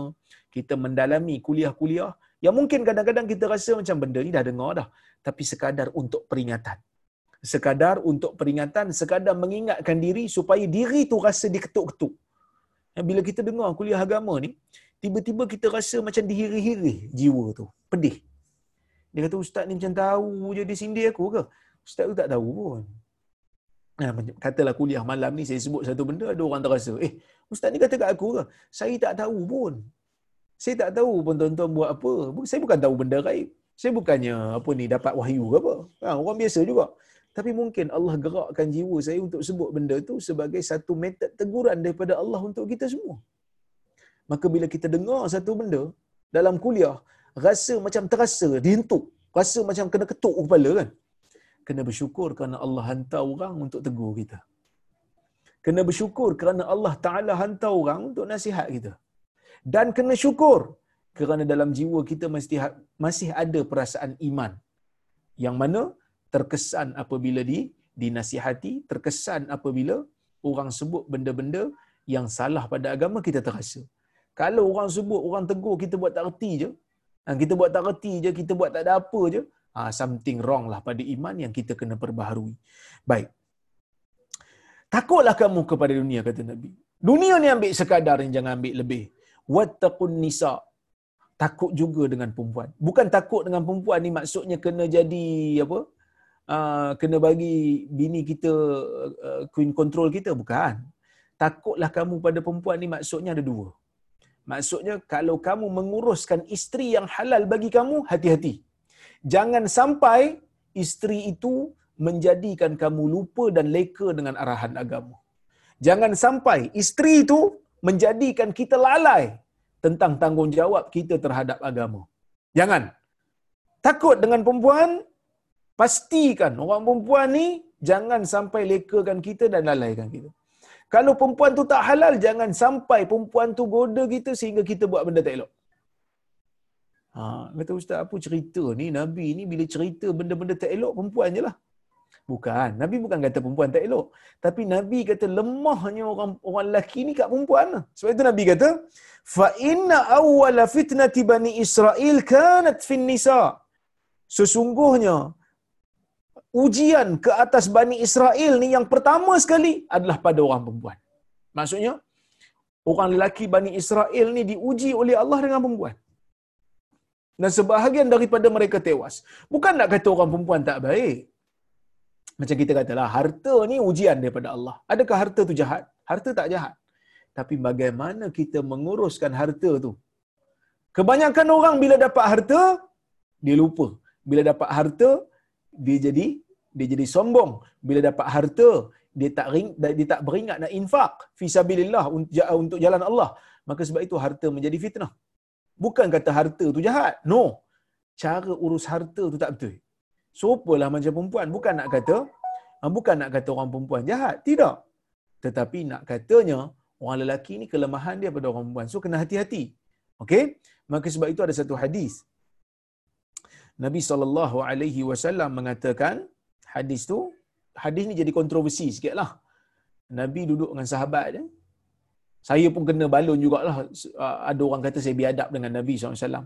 Speaker 1: kita mendalami kuliah-kuliah yang mungkin kadang-kadang kita rasa macam benda ni dah dengar dah, tapi sekadar untuk peringatan. Sekadar untuk peringatan, sekadar mengingatkan diri supaya diri tu rasa diketuk-ketuk. Bila kita dengar kuliah agama ni, tiba-tiba kita rasa macam dihiri-hiri jiwa tu. Pedih. Dia kata, Ustaz ni macam tahu je dia sindir aku ke? Ustaz tu tak tahu pun. Nah, katalah kuliah malam ni saya sebut satu benda ada orang terasa eh ustaz ni kata kat aku ke? Saya tak tahu pun. Saya tak tahu pun tuan-tuan buat apa. Saya bukan tahu benda gaib. Saya bukannya apa ni dapat wahyu ke apa. Ha, orang biasa juga. Tapi mungkin Allah gerakkan jiwa saya untuk sebut benda tu sebagai satu metod teguran daripada Allah untuk kita semua. Maka bila kita dengar satu benda dalam kuliah rasa macam terasa dihentuk. Rasa macam kena ketuk kepala kan kena bersyukur kerana Allah hantar orang untuk tegur kita. Kena bersyukur kerana Allah Ta'ala hantar orang untuk nasihat kita. Dan kena syukur kerana dalam jiwa kita mesti ha- masih ada perasaan iman. Yang mana terkesan apabila di dinasihati, terkesan apabila orang sebut benda-benda yang salah pada agama kita terasa. Kalau orang sebut, orang tegur, kita buat tak reti je. Kita buat tak reti je, kita buat tak ada apa je something wrong lah pada iman yang kita kena perbaharui. Baik. Takutlah kamu kepada dunia, kata Nabi. Dunia ni ambil sekadar, yang jangan ambil lebih. Wattaqun nisa. Takut juga dengan perempuan. Bukan takut dengan perempuan ni maksudnya kena jadi apa? Uh, kena bagi bini kita uh, queen control kita. Bukan. Takutlah kamu pada perempuan ni maksudnya ada dua. Maksudnya kalau kamu menguruskan isteri yang halal bagi kamu, hati-hati jangan sampai isteri itu menjadikan kamu lupa dan leka dengan arahan agama. Jangan sampai isteri itu menjadikan kita lalai tentang tanggungjawab kita terhadap agama. Jangan. takut dengan perempuan, pastikan orang perempuan ni jangan sampai lekakan kita dan lalaikan kita. Kalau perempuan tu tak halal, jangan sampai perempuan tu goda kita sehingga kita buat benda tak elok. Ha, kata Ustaz, apa cerita ni? Nabi ni bila cerita benda-benda tak elok, perempuan je lah. Bukan. Nabi bukan kata perempuan tak elok. Tapi Nabi kata lemahnya orang orang lelaki ni kat perempuan. Lah. Sebab itu Nabi kata, fa inna awwala fitnati bani Israel kanat fin nisa. Sesungguhnya ujian ke atas Bani Israel ni yang pertama sekali adalah pada orang perempuan. Maksudnya, orang lelaki Bani Israel ni diuji oleh Allah dengan perempuan. Dan sebahagian daripada mereka tewas. Bukan nak kata orang perempuan tak baik. Macam kita katalah, harta ni ujian daripada Allah. Adakah harta tu jahat? Harta tak jahat. Tapi bagaimana kita menguruskan harta tu? Kebanyakan orang bila dapat harta, dia lupa. Bila dapat harta, dia jadi dia jadi sombong bila dapat harta dia tak ring dia tak beringat nak infak fi sabilillah untuk jalan Allah maka sebab itu harta menjadi fitnah bukan kata harta tu jahat. No. Cara urus harta tu tak betul. Sopalah macam perempuan. Bukan nak kata ah, bukan nak kata orang perempuan jahat. Tidak. Tetapi nak katanya orang lelaki ni kelemahan dia pada orang perempuan. So kena hati-hati. Okey? Maka sebab itu ada satu hadis. Nabi sallallahu alaihi wasallam mengatakan hadis tu hadis ni jadi kontroversi sikitlah. Nabi duduk dengan sahabat dia. Saya pun kena balun jugalah ada orang kata saya biadab dengan Nabi SAW.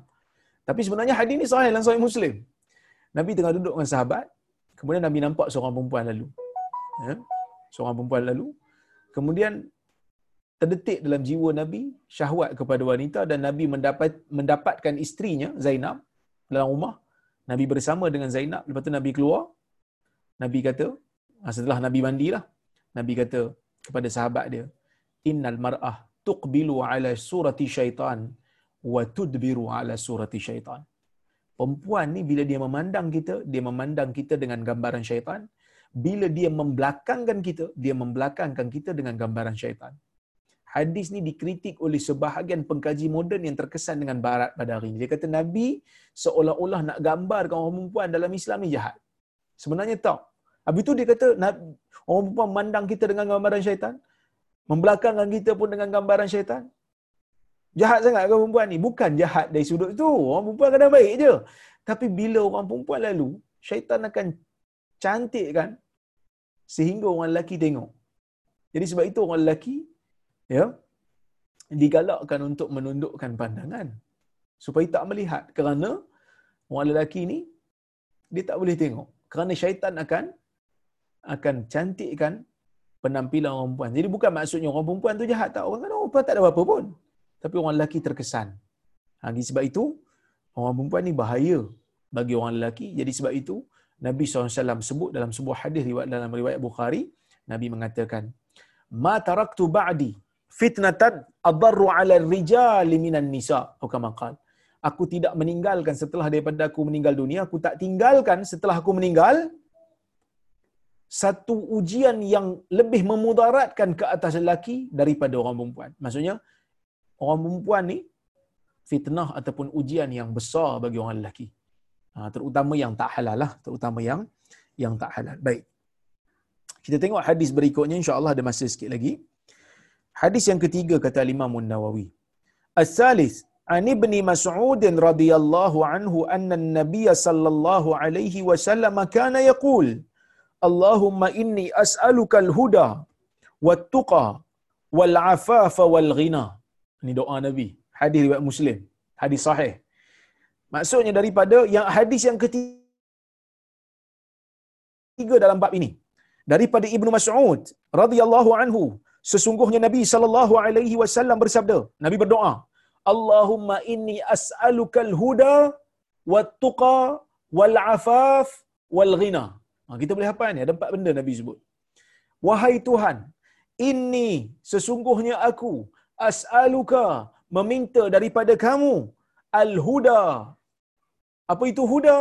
Speaker 1: Tapi sebenarnya hadis ni sahih dalam sahih Muslim. Nabi tengah duduk dengan sahabat, kemudian Nabi nampak seorang perempuan lalu. Ya? Seorang perempuan lalu. Kemudian terdetik dalam jiwa Nabi syahwat kepada wanita dan Nabi mendapat mendapatkan isterinya Zainab dalam rumah Nabi bersama dengan Zainab. Lepas tu Nabi keluar. Nabi kata, ah, setelah Nabi mandilah, Nabi kata kepada sahabat dia, Innal mar'ah tuqbilu ala surati syaitan wa tudbiru ala surati syaitan. Perempuan ni bila dia memandang kita, dia memandang kita dengan gambaran syaitan. Bila dia membelakangkan kita, dia membelakangkan kita dengan gambaran syaitan hadis ni dikritik oleh sebahagian pengkaji moden yang terkesan dengan barat pada hari ini. Dia kata Nabi seolah-olah nak gambarkan orang perempuan dalam Islam ni jahat. Sebenarnya tak. Habis tu dia kata orang perempuan mandang kita dengan gambaran syaitan. Membelakangkan kita pun dengan gambaran syaitan. Jahat sangat ke perempuan ni? Bukan jahat dari sudut tu. Orang perempuan kadang baik je. Tapi bila orang perempuan lalu, syaitan akan cantik kan sehingga orang lelaki tengok. Jadi sebab itu orang lelaki ya digalakkan untuk menundukkan pandangan supaya tak melihat kerana orang lelaki ni dia tak boleh tengok kerana syaitan akan akan cantikkan penampilan orang perempuan. Jadi bukan maksudnya orang perempuan tu jahat tak. Orang kan orang perempuan tak ada apa-apa pun. Tapi orang lelaki terkesan. Ha, sebab itu, orang perempuan ni bahaya bagi orang lelaki. Jadi sebab itu, Nabi SAW sebut dalam sebuah hadis dalam riwayat Bukhari, Nabi mengatakan, Ma taraktu ba'di fitnatan adarru ala rijali minan nisa atau kama qal aku tidak meninggalkan setelah daripada aku meninggal dunia aku tak tinggalkan setelah aku meninggal satu ujian yang lebih memudaratkan ke atas lelaki daripada orang perempuan. Maksudnya orang perempuan ni fitnah ataupun ujian yang besar bagi orang lelaki. Ha, terutama yang tak halal lah terutama yang yang tak halal. Baik. Kita tengok hadis berikutnya insya-Allah ada masa sikit lagi. Hadis yang ketiga kata Imam Nawawi. As-salis an ibn Mas'ud radhiyallahu anhu anna an-nabiy sallallahu alaihi wasallam kana yaqul Allahumma inni as'aluka al-huda wat-tuqa wal-afafa wal-ghina. Ini doa Nabi. Hadis riwayat Muslim. Hadis sahih. Maksudnya daripada yang hadis yang ketiga dalam bab ini. Daripada Ibnu Mas'ud radhiyallahu anhu Sesungguhnya Nabi sallallahu alaihi wasallam bersabda, Nabi berdoa, Allahumma inni as'alukal huda wat tuqa wal afaf wal ghina. Ha, kita boleh hafal ni, ada empat benda Nabi sebut. Wahai Tuhan, inni sesungguhnya aku as'aluka meminta daripada kamu al huda. Apa itu huda?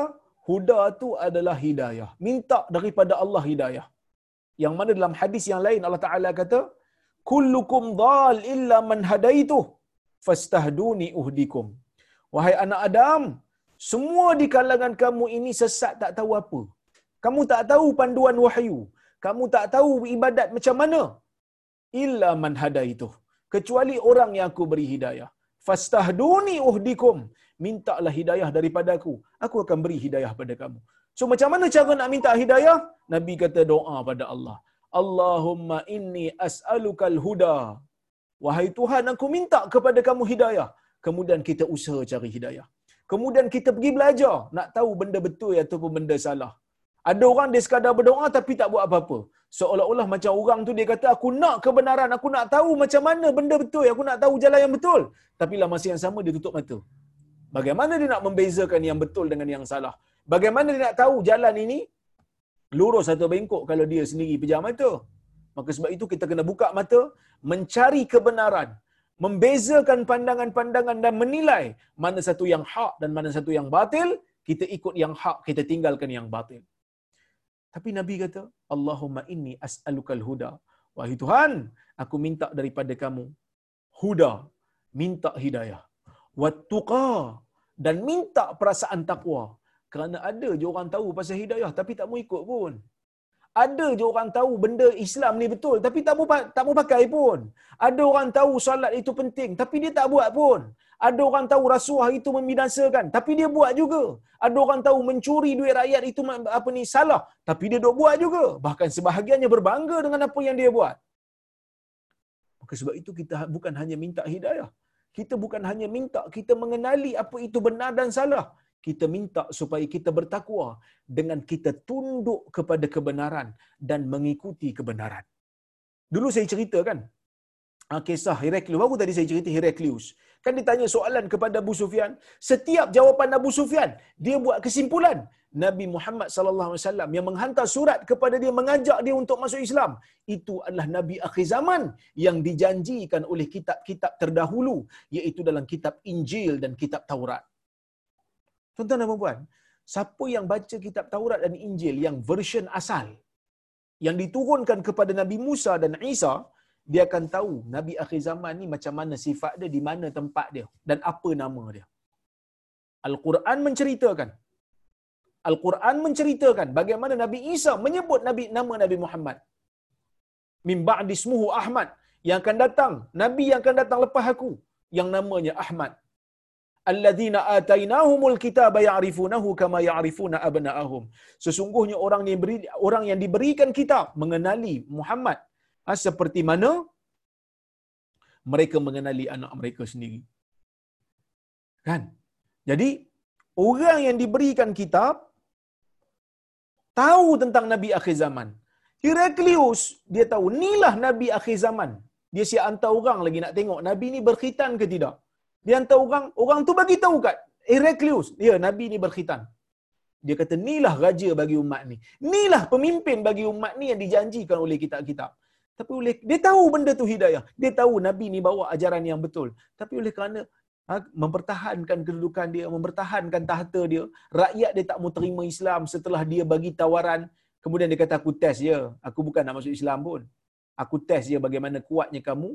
Speaker 1: Huda tu adalah hidayah. Minta daripada Allah hidayah. Yang mana dalam hadis yang lain Allah Taala kata, kullukum dhal illa man hadaitu fastahduni uhdikum wahai anak adam semua di kalangan kamu ini sesat tak tahu apa. Kamu tak tahu panduan wahyu. Kamu tak tahu ibadat macam mana. Illa man itu. Kecuali orang yang aku beri hidayah. Fastahduni uhdikum. Mintalah hidayah daripada aku. Aku akan beri hidayah pada kamu. So macam mana cara nak minta hidayah? Nabi kata doa pada Allah. Allahumma inni as'alukal huda. Wahai Tuhan, aku minta kepada kamu hidayah. Kemudian kita usaha cari hidayah. Kemudian kita pergi belajar nak tahu benda betul ataupun benda salah. Ada orang dia sekadar berdoa tapi tak buat apa-apa. Seolah-olah macam orang tu dia kata aku nak kebenaran, aku nak tahu macam mana benda betul, aku nak tahu jalan yang betul. Tapi lah masa yang sama dia tutup mata. Bagaimana dia nak membezakan yang betul dengan yang salah? Bagaimana dia nak tahu jalan ini lurus atau bengkok kalau dia sendiri pejam mata? Maka sebab itu kita kena buka mata, mencari kebenaran, membezakan pandangan-pandangan dan menilai mana satu yang hak dan mana satu yang batil, kita ikut yang hak, kita tinggalkan yang batil. Tapi Nabi kata, Allahumma inni as'alukal huda. Wahai Tuhan, aku minta daripada kamu huda, minta hidayah. Wattuqa dan minta perasaan takwa. Kerana ada je orang tahu pasal hidayah tapi tak mau ikut pun. Ada je orang tahu benda Islam ni betul tapi tak mau tak mau pakai pun. Ada orang tahu solat itu penting tapi dia tak buat pun. Ada orang tahu rasuah itu membinasakan tapi dia buat juga. Ada orang tahu mencuri duit rakyat itu apa ni salah tapi dia dok buat juga. Bahkan sebahagiannya berbangga dengan apa yang dia buat. Maka sebab itu kita bukan hanya minta hidayah. Kita bukan hanya minta kita mengenali apa itu benar dan salah kita minta supaya kita bertakwa dengan kita tunduk kepada kebenaran dan mengikuti kebenaran. Dulu saya cerita kisah Heraklius. Baru tadi saya cerita Heraklius. Kan ditanya soalan kepada Abu Sufyan, setiap jawapan Abu Sufyan, dia buat kesimpulan. Nabi Muhammad sallallahu alaihi wasallam yang menghantar surat kepada dia mengajak dia untuk masuk Islam itu adalah nabi akhir zaman yang dijanjikan oleh kitab-kitab terdahulu iaitu dalam kitab Injil dan kitab Taurat. Tuan-tuan dan puan siapa yang baca kitab Taurat dan Injil yang version asal yang diturunkan kepada Nabi Musa dan Isa, dia akan tahu Nabi akhir zaman ni macam mana sifat dia, di mana tempat dia dan apa nama dia. Al-Quran menceritakan. Al-Quran menceritakan bagaimana Nabi Isa menyebut Nabi nama Nabi Muhammad. Min ba'dismuhu Ahmad. Yang akan datang, nabi yang akan datang lepas aku yang namanya Ahmad. Alladzina atainahumul kitaba ya'rifunahu kama ya'rifuna abna'ahum. Sesungguhnya orang yang beri orang yang diberikan kitab mengenali Muhammad ha, seperti mana mereka mengenali anak mereka sendiri kan jadi orang yang diberikan kitab tahu tentang nabi akhir zaman Heraklius dia tahu inilah nabi akhir zaman dia siap hantar orang lagi nak tengok nabi ni berkhitan ke tidak dia hantar orang, orang tu bagi tahu kat Heraklius, ya Nabi ni berkhitan. Dia kata, inilah raja bagi umat ni. Inilah pemimpin bagi umat ni yang dijanjikan oleh kitab-kitab. Tapi oleh dia tahu benda tu hidayah. Dia tahu Nabi ni bawa ajaran yang betul. Tapi oleh kerana ha, mempertahankan kedudukan dia, mempertahankan tahta dia, rakyat dia tak mau terima Islam setelah dia bagi tawaran. Kemudian dia kata, aku test je. Aku bukan nak masuk Islam pun. Aku test je bagaimana kuatnya kamu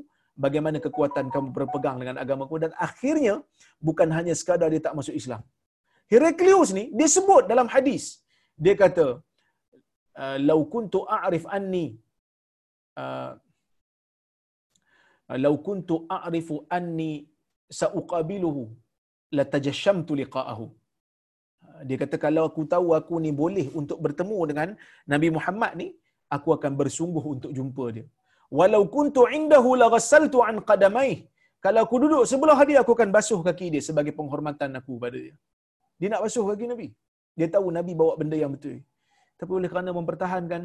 Speaker 1: bagaimana kekuatan kamu berpegang dengan agama kamu dan akhirnya bukan hanya sekadar dia tak masuk Islam. Heraklius ni dia sebut dalam hadis. Dia kata lau kuntu a'rif anni uh, lau kuntu a'rifu anni sa'uqabiluhu latajashamtu liqa'ahu. Dia kata kalau aku tahu aku ni boleh untuk bertemu dengan Nabi Muhammad ni, aku akan bersungguh untuk jumpa dia. Walau kuntu indahu laghassaltu an qadamai kalau aku duduk sebelah dia aku akan basuh kaki dia sebagai penghormatan aku pada dia. Dia nak basuh kaki nabi. Dia tahu nabi bawa benda yang betul. Tapi oleh kerana mempertahankan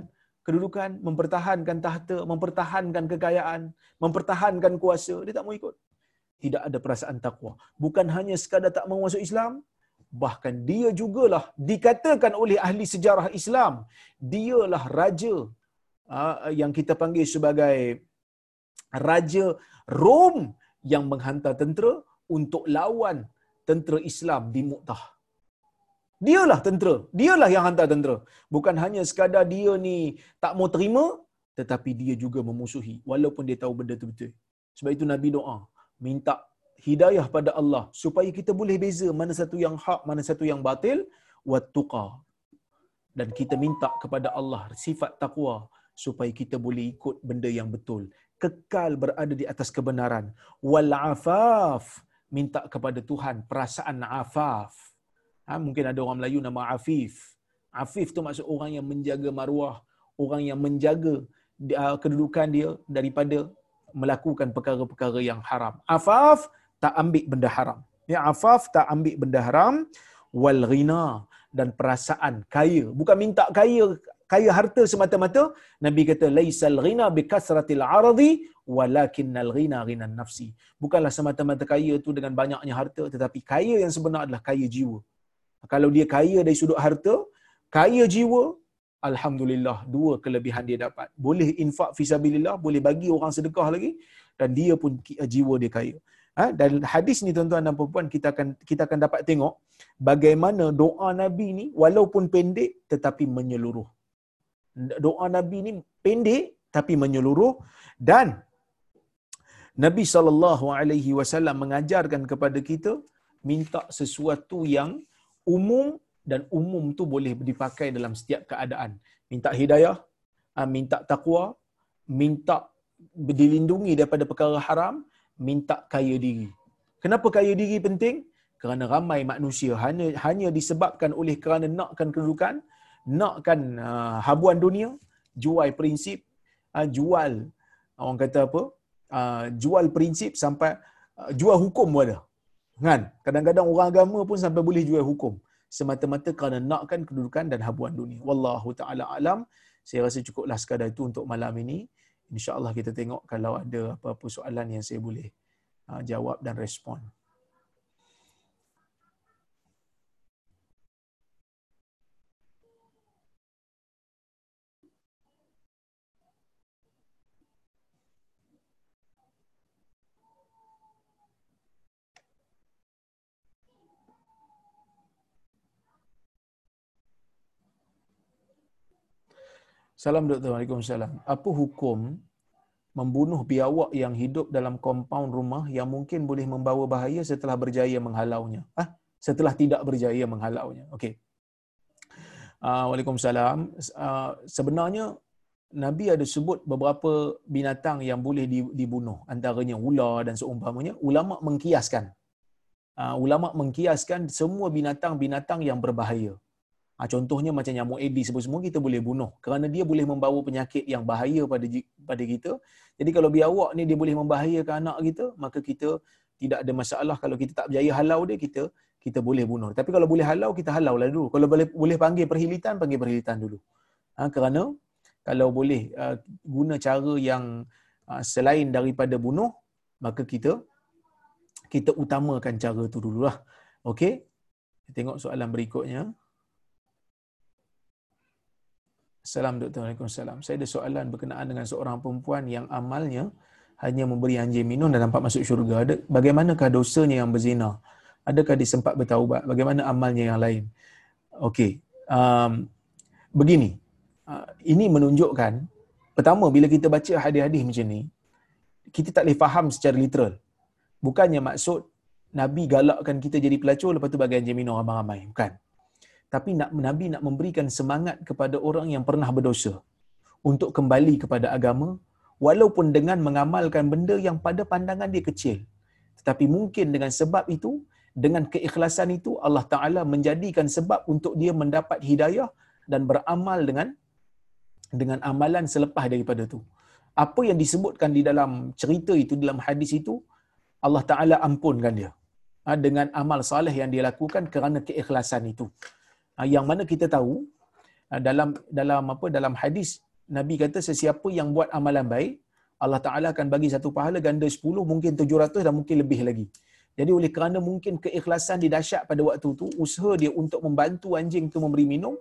Speaker 1: kedudukan mempertahankan tahta mempertahankan kekayaan mempertahankan kuasa dia tak mau ikut tidak ada perasaan takwa bukan hanya sekadar tak mau masuk Islam bahkan dia jugalah dikatakan oleh ahli sejarah Islam dialah raja Ah, yang kita panggil sebagai raja Rom yang menghantar tentera untuk lawan tentera Islam di Mu'tah. Dialah tentera, dialah yang hantar tentera. Bukan hanya sekadar dia ni tak mau terima tetapi dia juga memusuhi walaupun dia tahu benda tu betul. Sebab itu Nabi doa, minta hidayah pada Allah supaya kita boleh beza mana satu yang hak, mana satu yang batil, wattuqa. Dan kita minta kepada Allah sifat takwa supaya kita boleh ikut benda yang betul. Kekal berada di atas kebenaran. Wal afaf. Minta kepada Tuhan perasaan afaf. Ha, mungkin ada orang Melayu nama Afif. Afif tu maksud orang yang menjaga maruah. Orang yang menjaga uh, kedudukan dia daripada melakukan perkara-perkara yang haram. Afaf tak ambil benda haram. Ya, afaf tak ambil benda haram. Wal ghina dan perasaan kaya. Bukan minta kaya kaya harta semata-mata. Nabi kata laisal ghina bi kasratil aradi walakinnal ghina ghina nafsi. Bukanlah semata-mata kaya tu dengan banyaknya harta tetapi kaya yang sebenar adalah kaya jiwa. Kalau dia kaya dari sudut harta, kaya jiwa, alhamdulillah dua kelebihan dia dapat. Boleh infak fisabilillah, boleh bagi orang sedekah lagi dan dia pun jiwa dia kaya. Ha? Dan hadis ni tuan-tuan dan puan kita akan kita akan dapat tengok bagaimana doa Nabi ni walaupun pendek tetapi menyeluruh. Doa Nabi ni pendek tapi menyeluruh dan Nabi sallallahu alaihi wasallam mengajarkan kepada kita minta sesuatu yang umum dan umum tu boleh dipakai dalam setiap keadaan. Minta hidayah, ha, minta takwa, minta dilindungi daripada perkara haram, minta kaya diri. Kenapa kaya diri penting? Kerana ramai manusia hanya hanya disebabkan oleh kerana nakkan kedudukan, nakkan uh, habuan dunia, jual prinsip, uh, jual orang kata apa? Uh, jual prinsip sampai uh, jual hukum pun ada. Kan? Kadang-kadang orang agama pun sampai boleh jual hukum semata-mata kerana nakkan kedudukan dan habuan dunia. Wallahu taala alam. Saya rasa cukuplah sekadar itu untuk malam ini. Insya-Allah kita tengok kalau ada apa-apa soalan yang saya boleh uh, jawab dan respon. Salam Doktor. Waalaikumsalam. Apa hukum membunuh biawak yang hidup dalam kompaun rumah yang mungkin boleh membawa bahaya setelah berjaya menghalaunya? Ah, setelah tidak berjaya menghalaunya. Okey. Uh, Waalaikumsalam. Uh, sebenarnya Nabi ada sebut beberapa binatang yang boleh dibunuh. Antaranya ular dan seumpamanya. Ulama mengkiaskan. Uh, ulama mengkiaskan semua binatang-binatang yang berbahaya. Ha, contohnya macam nyamuk Aedes semua kita boleh bunuh kerana dia boleh membawa penyakit yang bahaya pada pada kita. Jadi kalau biawak ni dia boleh membahayakan anak kita, maka kita tidak ada masalah kalau kita tak berjaya halau dia kita kita boleh bunuh. Tapi kalau boleh halau kita halau lah dulu. Kalau boleh boleh panggil perhilitan panggil perhilitan dulu. Ha, kerana kalau boleh uh, guna cara yang uh, selain daripada bunuh maka kita kita utamakan cara tu dululah. Okey. Tengok soalan berikutnya. Salam Dr. Waalaikumsalam. Saya ada soalan berkenaan dengan seorang perempuan yang amalnya hanya memberi anjing minum dan nampak masuk syurga. Ada, bagaimanakah dosanya yang berzina? Adakah dia sempat bertaubat? Bagaimana amalnya yang lain? Okey. Um, begini. Uh, ini menunjukkan, pertama bila kita baca hadis-hadis macam ni, kita tak boleh faham secara literal. Bukannya maksud Nabi galakkan kita jadi pelacur lepas tu bagi anjing minum ramai-ramai. Bukan tapi nak Nabi nak memberikan semangat kepada orang yang pernah berdosa. Untuk kembali kepada agama walaupun dengan mengamalkan benda yang pada pandangan dia kecil. Tetapi mungkin dengan sebab itu dengan keikhlasan itu Allah Taala menjadikan sebab untuk dia mendapat hidayah dan beramal dengan dengan amalan selepas daripada itu. Apa yang disebutkan di dalam cerita itu dalam hadis itu Allah Taala ampunkan dia. Ha, dengan amal saleh yang dia lakukan kerana keikhlasan itu yang mana kita tahu ah, dalam dalam apa dalam hadis Nabi kata sesiapa yang buat amalan baik Allah Taala akan bagi satu pahala ganda 10 mungkin 700 dan mungkin lebih lagi. Jadi oleh kerana mungkin keikhlasan dia dahsyat pada waktu itu, usaha dia untuk membantu anjing itu memberi minum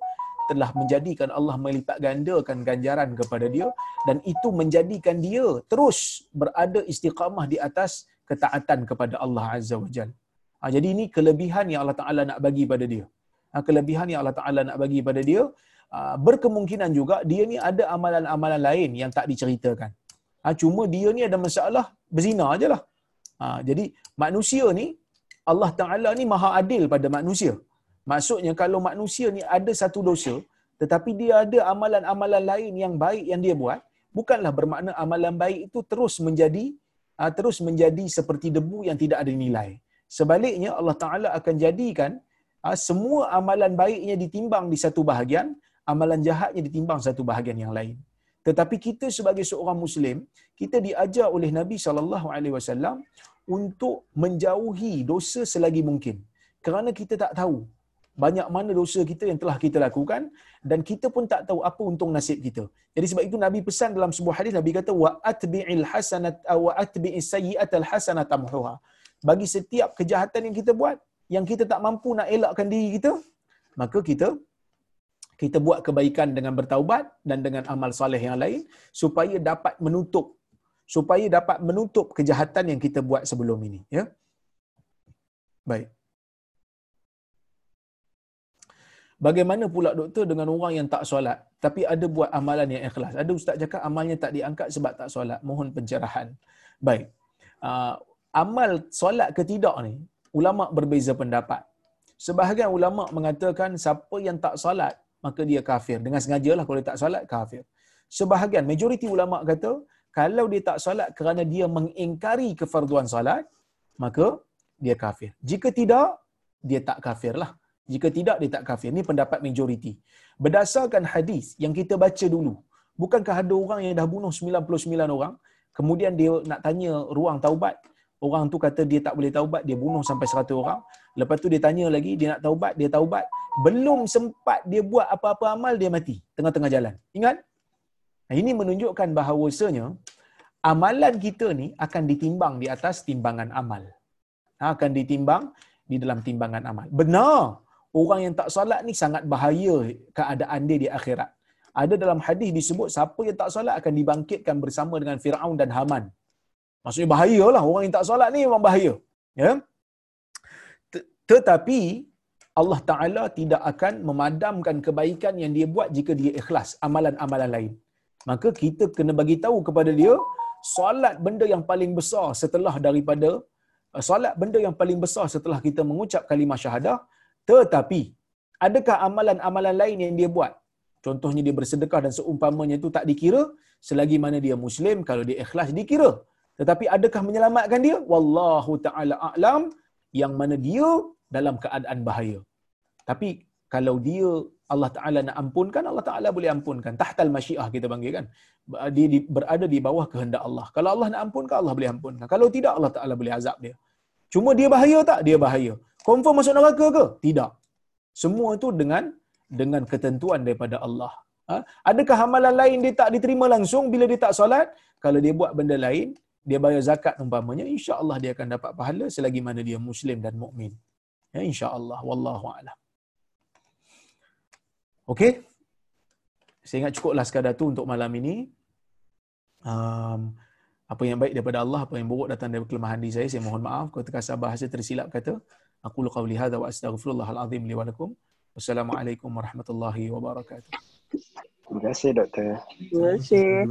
Speaker 1: telah menjadikan Allah melipat gandakan ganjaran kepada dia dan itu menjadikan dia terus berada istiqamah di atas ketaatan kepada Allah Azza wa Jalla. Ha, jadi ini kelebihan yang Allah Taala nak bagi pada dia. Ha, kelebihan yang Allah Taala nak bagi pada dia ha, berkemungkinan juga dia ni ada amalan-amalan lain yang tak diceritakan. Ha, cuma dia ni ada masalah berzina ajalah. Ha, jadi manusia ni Allah Taala ni maha adil pada manusia. Maksudnya kalau manusia ni ada satu dosa tetapi dia ada amalan-amalan lain yang baik yang dia buat, bukanlah bermakna amalan baik itu terus menjadi terus menjadi seperti debu yang tidak ada nilai. Sebaliknya Allah Taala akan jadikan semua amalan baiknya ditimbang di satu bahagian, amalan jahatnya ditimbang satu bahagian yang lain. Tetapi kita sebagai seorang muslim, kita diajar oleh Nabi sallallahu alaihi wasallam untuk menjauhi dosa selagi mungkin. Kerana kita tak tahu banyak mana dosa kita yang telah kita lakukan dan kita pun tak tahu apa untung nasib kita. Jadi sebab itu Nabi pesan dalam sebuah hadis Nabi kata wa atbi'il hasanat wa atbi'is sayyi'atal hasanat tamhuha. Bagi setiap kejahatan yang kita buat yang kita tak mampu nak elakkan diri kita, maka kita kita buat kebaikan dengan bertaubat dan dengan amal soleh yang lain supaya dapat menutup supaya dapat menutup kejahatan yang kita buat sebelum ini ya baik Bagaimana pula doktor dengan orang yang tak solat tapi ada buat amalan yang ikhlas? Ada ustaz cakap amalnya tak diangkat sebab tak solat. Mohon pencerahan. Baik. Uh, amal solat ke tidak ni, ulama berbeza pendapat. Sebahagian ulama mengatakan siapa yang tak solat maka dia kafir. Dengan sengaja lah kalau dia tak solat kafir. Sebahagian majoriti ulama kata kalau dia tak solat kerana dia mengingkari kefarduan solat maka dia kafir. Jika tidak dia tak kafir lah. Jika tidak, dia tak kafir. Ini pendapat majoriti. Berdasarkan hadis yang kita baca dulu, bukankah ada orang yang dah bunuh 99 orang, kemudian dia nak tanya ruang taubat, orang tu kata dia tak boleh taubat, dia bunuh sampai 100 orang. Lepas tu dia tanya lagi, dia nak taubat, dia taubat. Belum sempat dia buat apa-apa amal, dia mati tengah-tengah jalan. Ingat? Nah, ini menunjukkan bahawasanya amalan kita ni akan ditimbang di atas timbangan amal. Akan ditimbang di dalam timbangan amal. Benar orang yang tak solat ni sangat bahaya keadaan dia di akhirat. Ada dalam hadis disebut siapa yang tak solat akan dibangkitkan bersama dengan Firaun dan Haman. Maksudnya bahayalah orang yang tak solat ni memang bahaya. Ya. Tetapi Allah Taala tidak akan memadamkan kebaikan yang dia buat jika dia ikhlas amalan-amalan lain. Maka kita kena bagi tahu kepada dia solat benda yang paling besar setelah daripada solat benda yang paling besar setelah kita mengucap kalimah syahadah tetapi, adakah amalan-amalan lain yang dia buat? Contohnya dia bersedekah dan seumpamanya itu tak dikira, selagi mana dia Muslim, kalau dia ikhlas dikira. Tetapi adakah menyelamatkan dia? Wallahu ta'ala a'lam yang mana dia dalam keadaan bahaya. Tapi kalau dia Allah Ta'ala nak ampunkan, Allah Ta'ala boleh ampunkan. Tahtal masyiah kita panggil kan. Dia berada di bawah kehendak Allah. Kalau Allah nak ampunkan, Allah boleh ampunkan. Kalau tidak, Allah Ta'ala boleh azab dia. Cuma dia bahaya tak? Dia bahaya. Confirm masuk neraka ke? Tidak. Semua itu dengan dengan ketentuan daripada Allah. Ha? Adakah amalan lain dia tak diterima langsung bila dia tak solat? Kalau dia buat benda lain, dia bayar zakat umpamanya, insya-Allah dia akan dapat pahala selagi mana dia muslim dan mukmin. Ya insya-Allah wallahu a'lam. Okey. Saya ingat cukuplah sekadar tu untuk malam ini. Um, apa yang baik daripada Allah, apa yang buruk datang dari kelemahan diri saya, saya mohon maaf. Kalau terkasar bahasa tersilap kata, aku qawli hadza wa astaghfirullahal azim li wa lakum. Wassalamualaikum warahmatullahi wabarakatuh.
Speaker 2: Terima kasih doktor.
Speaker 3: Terima kasih.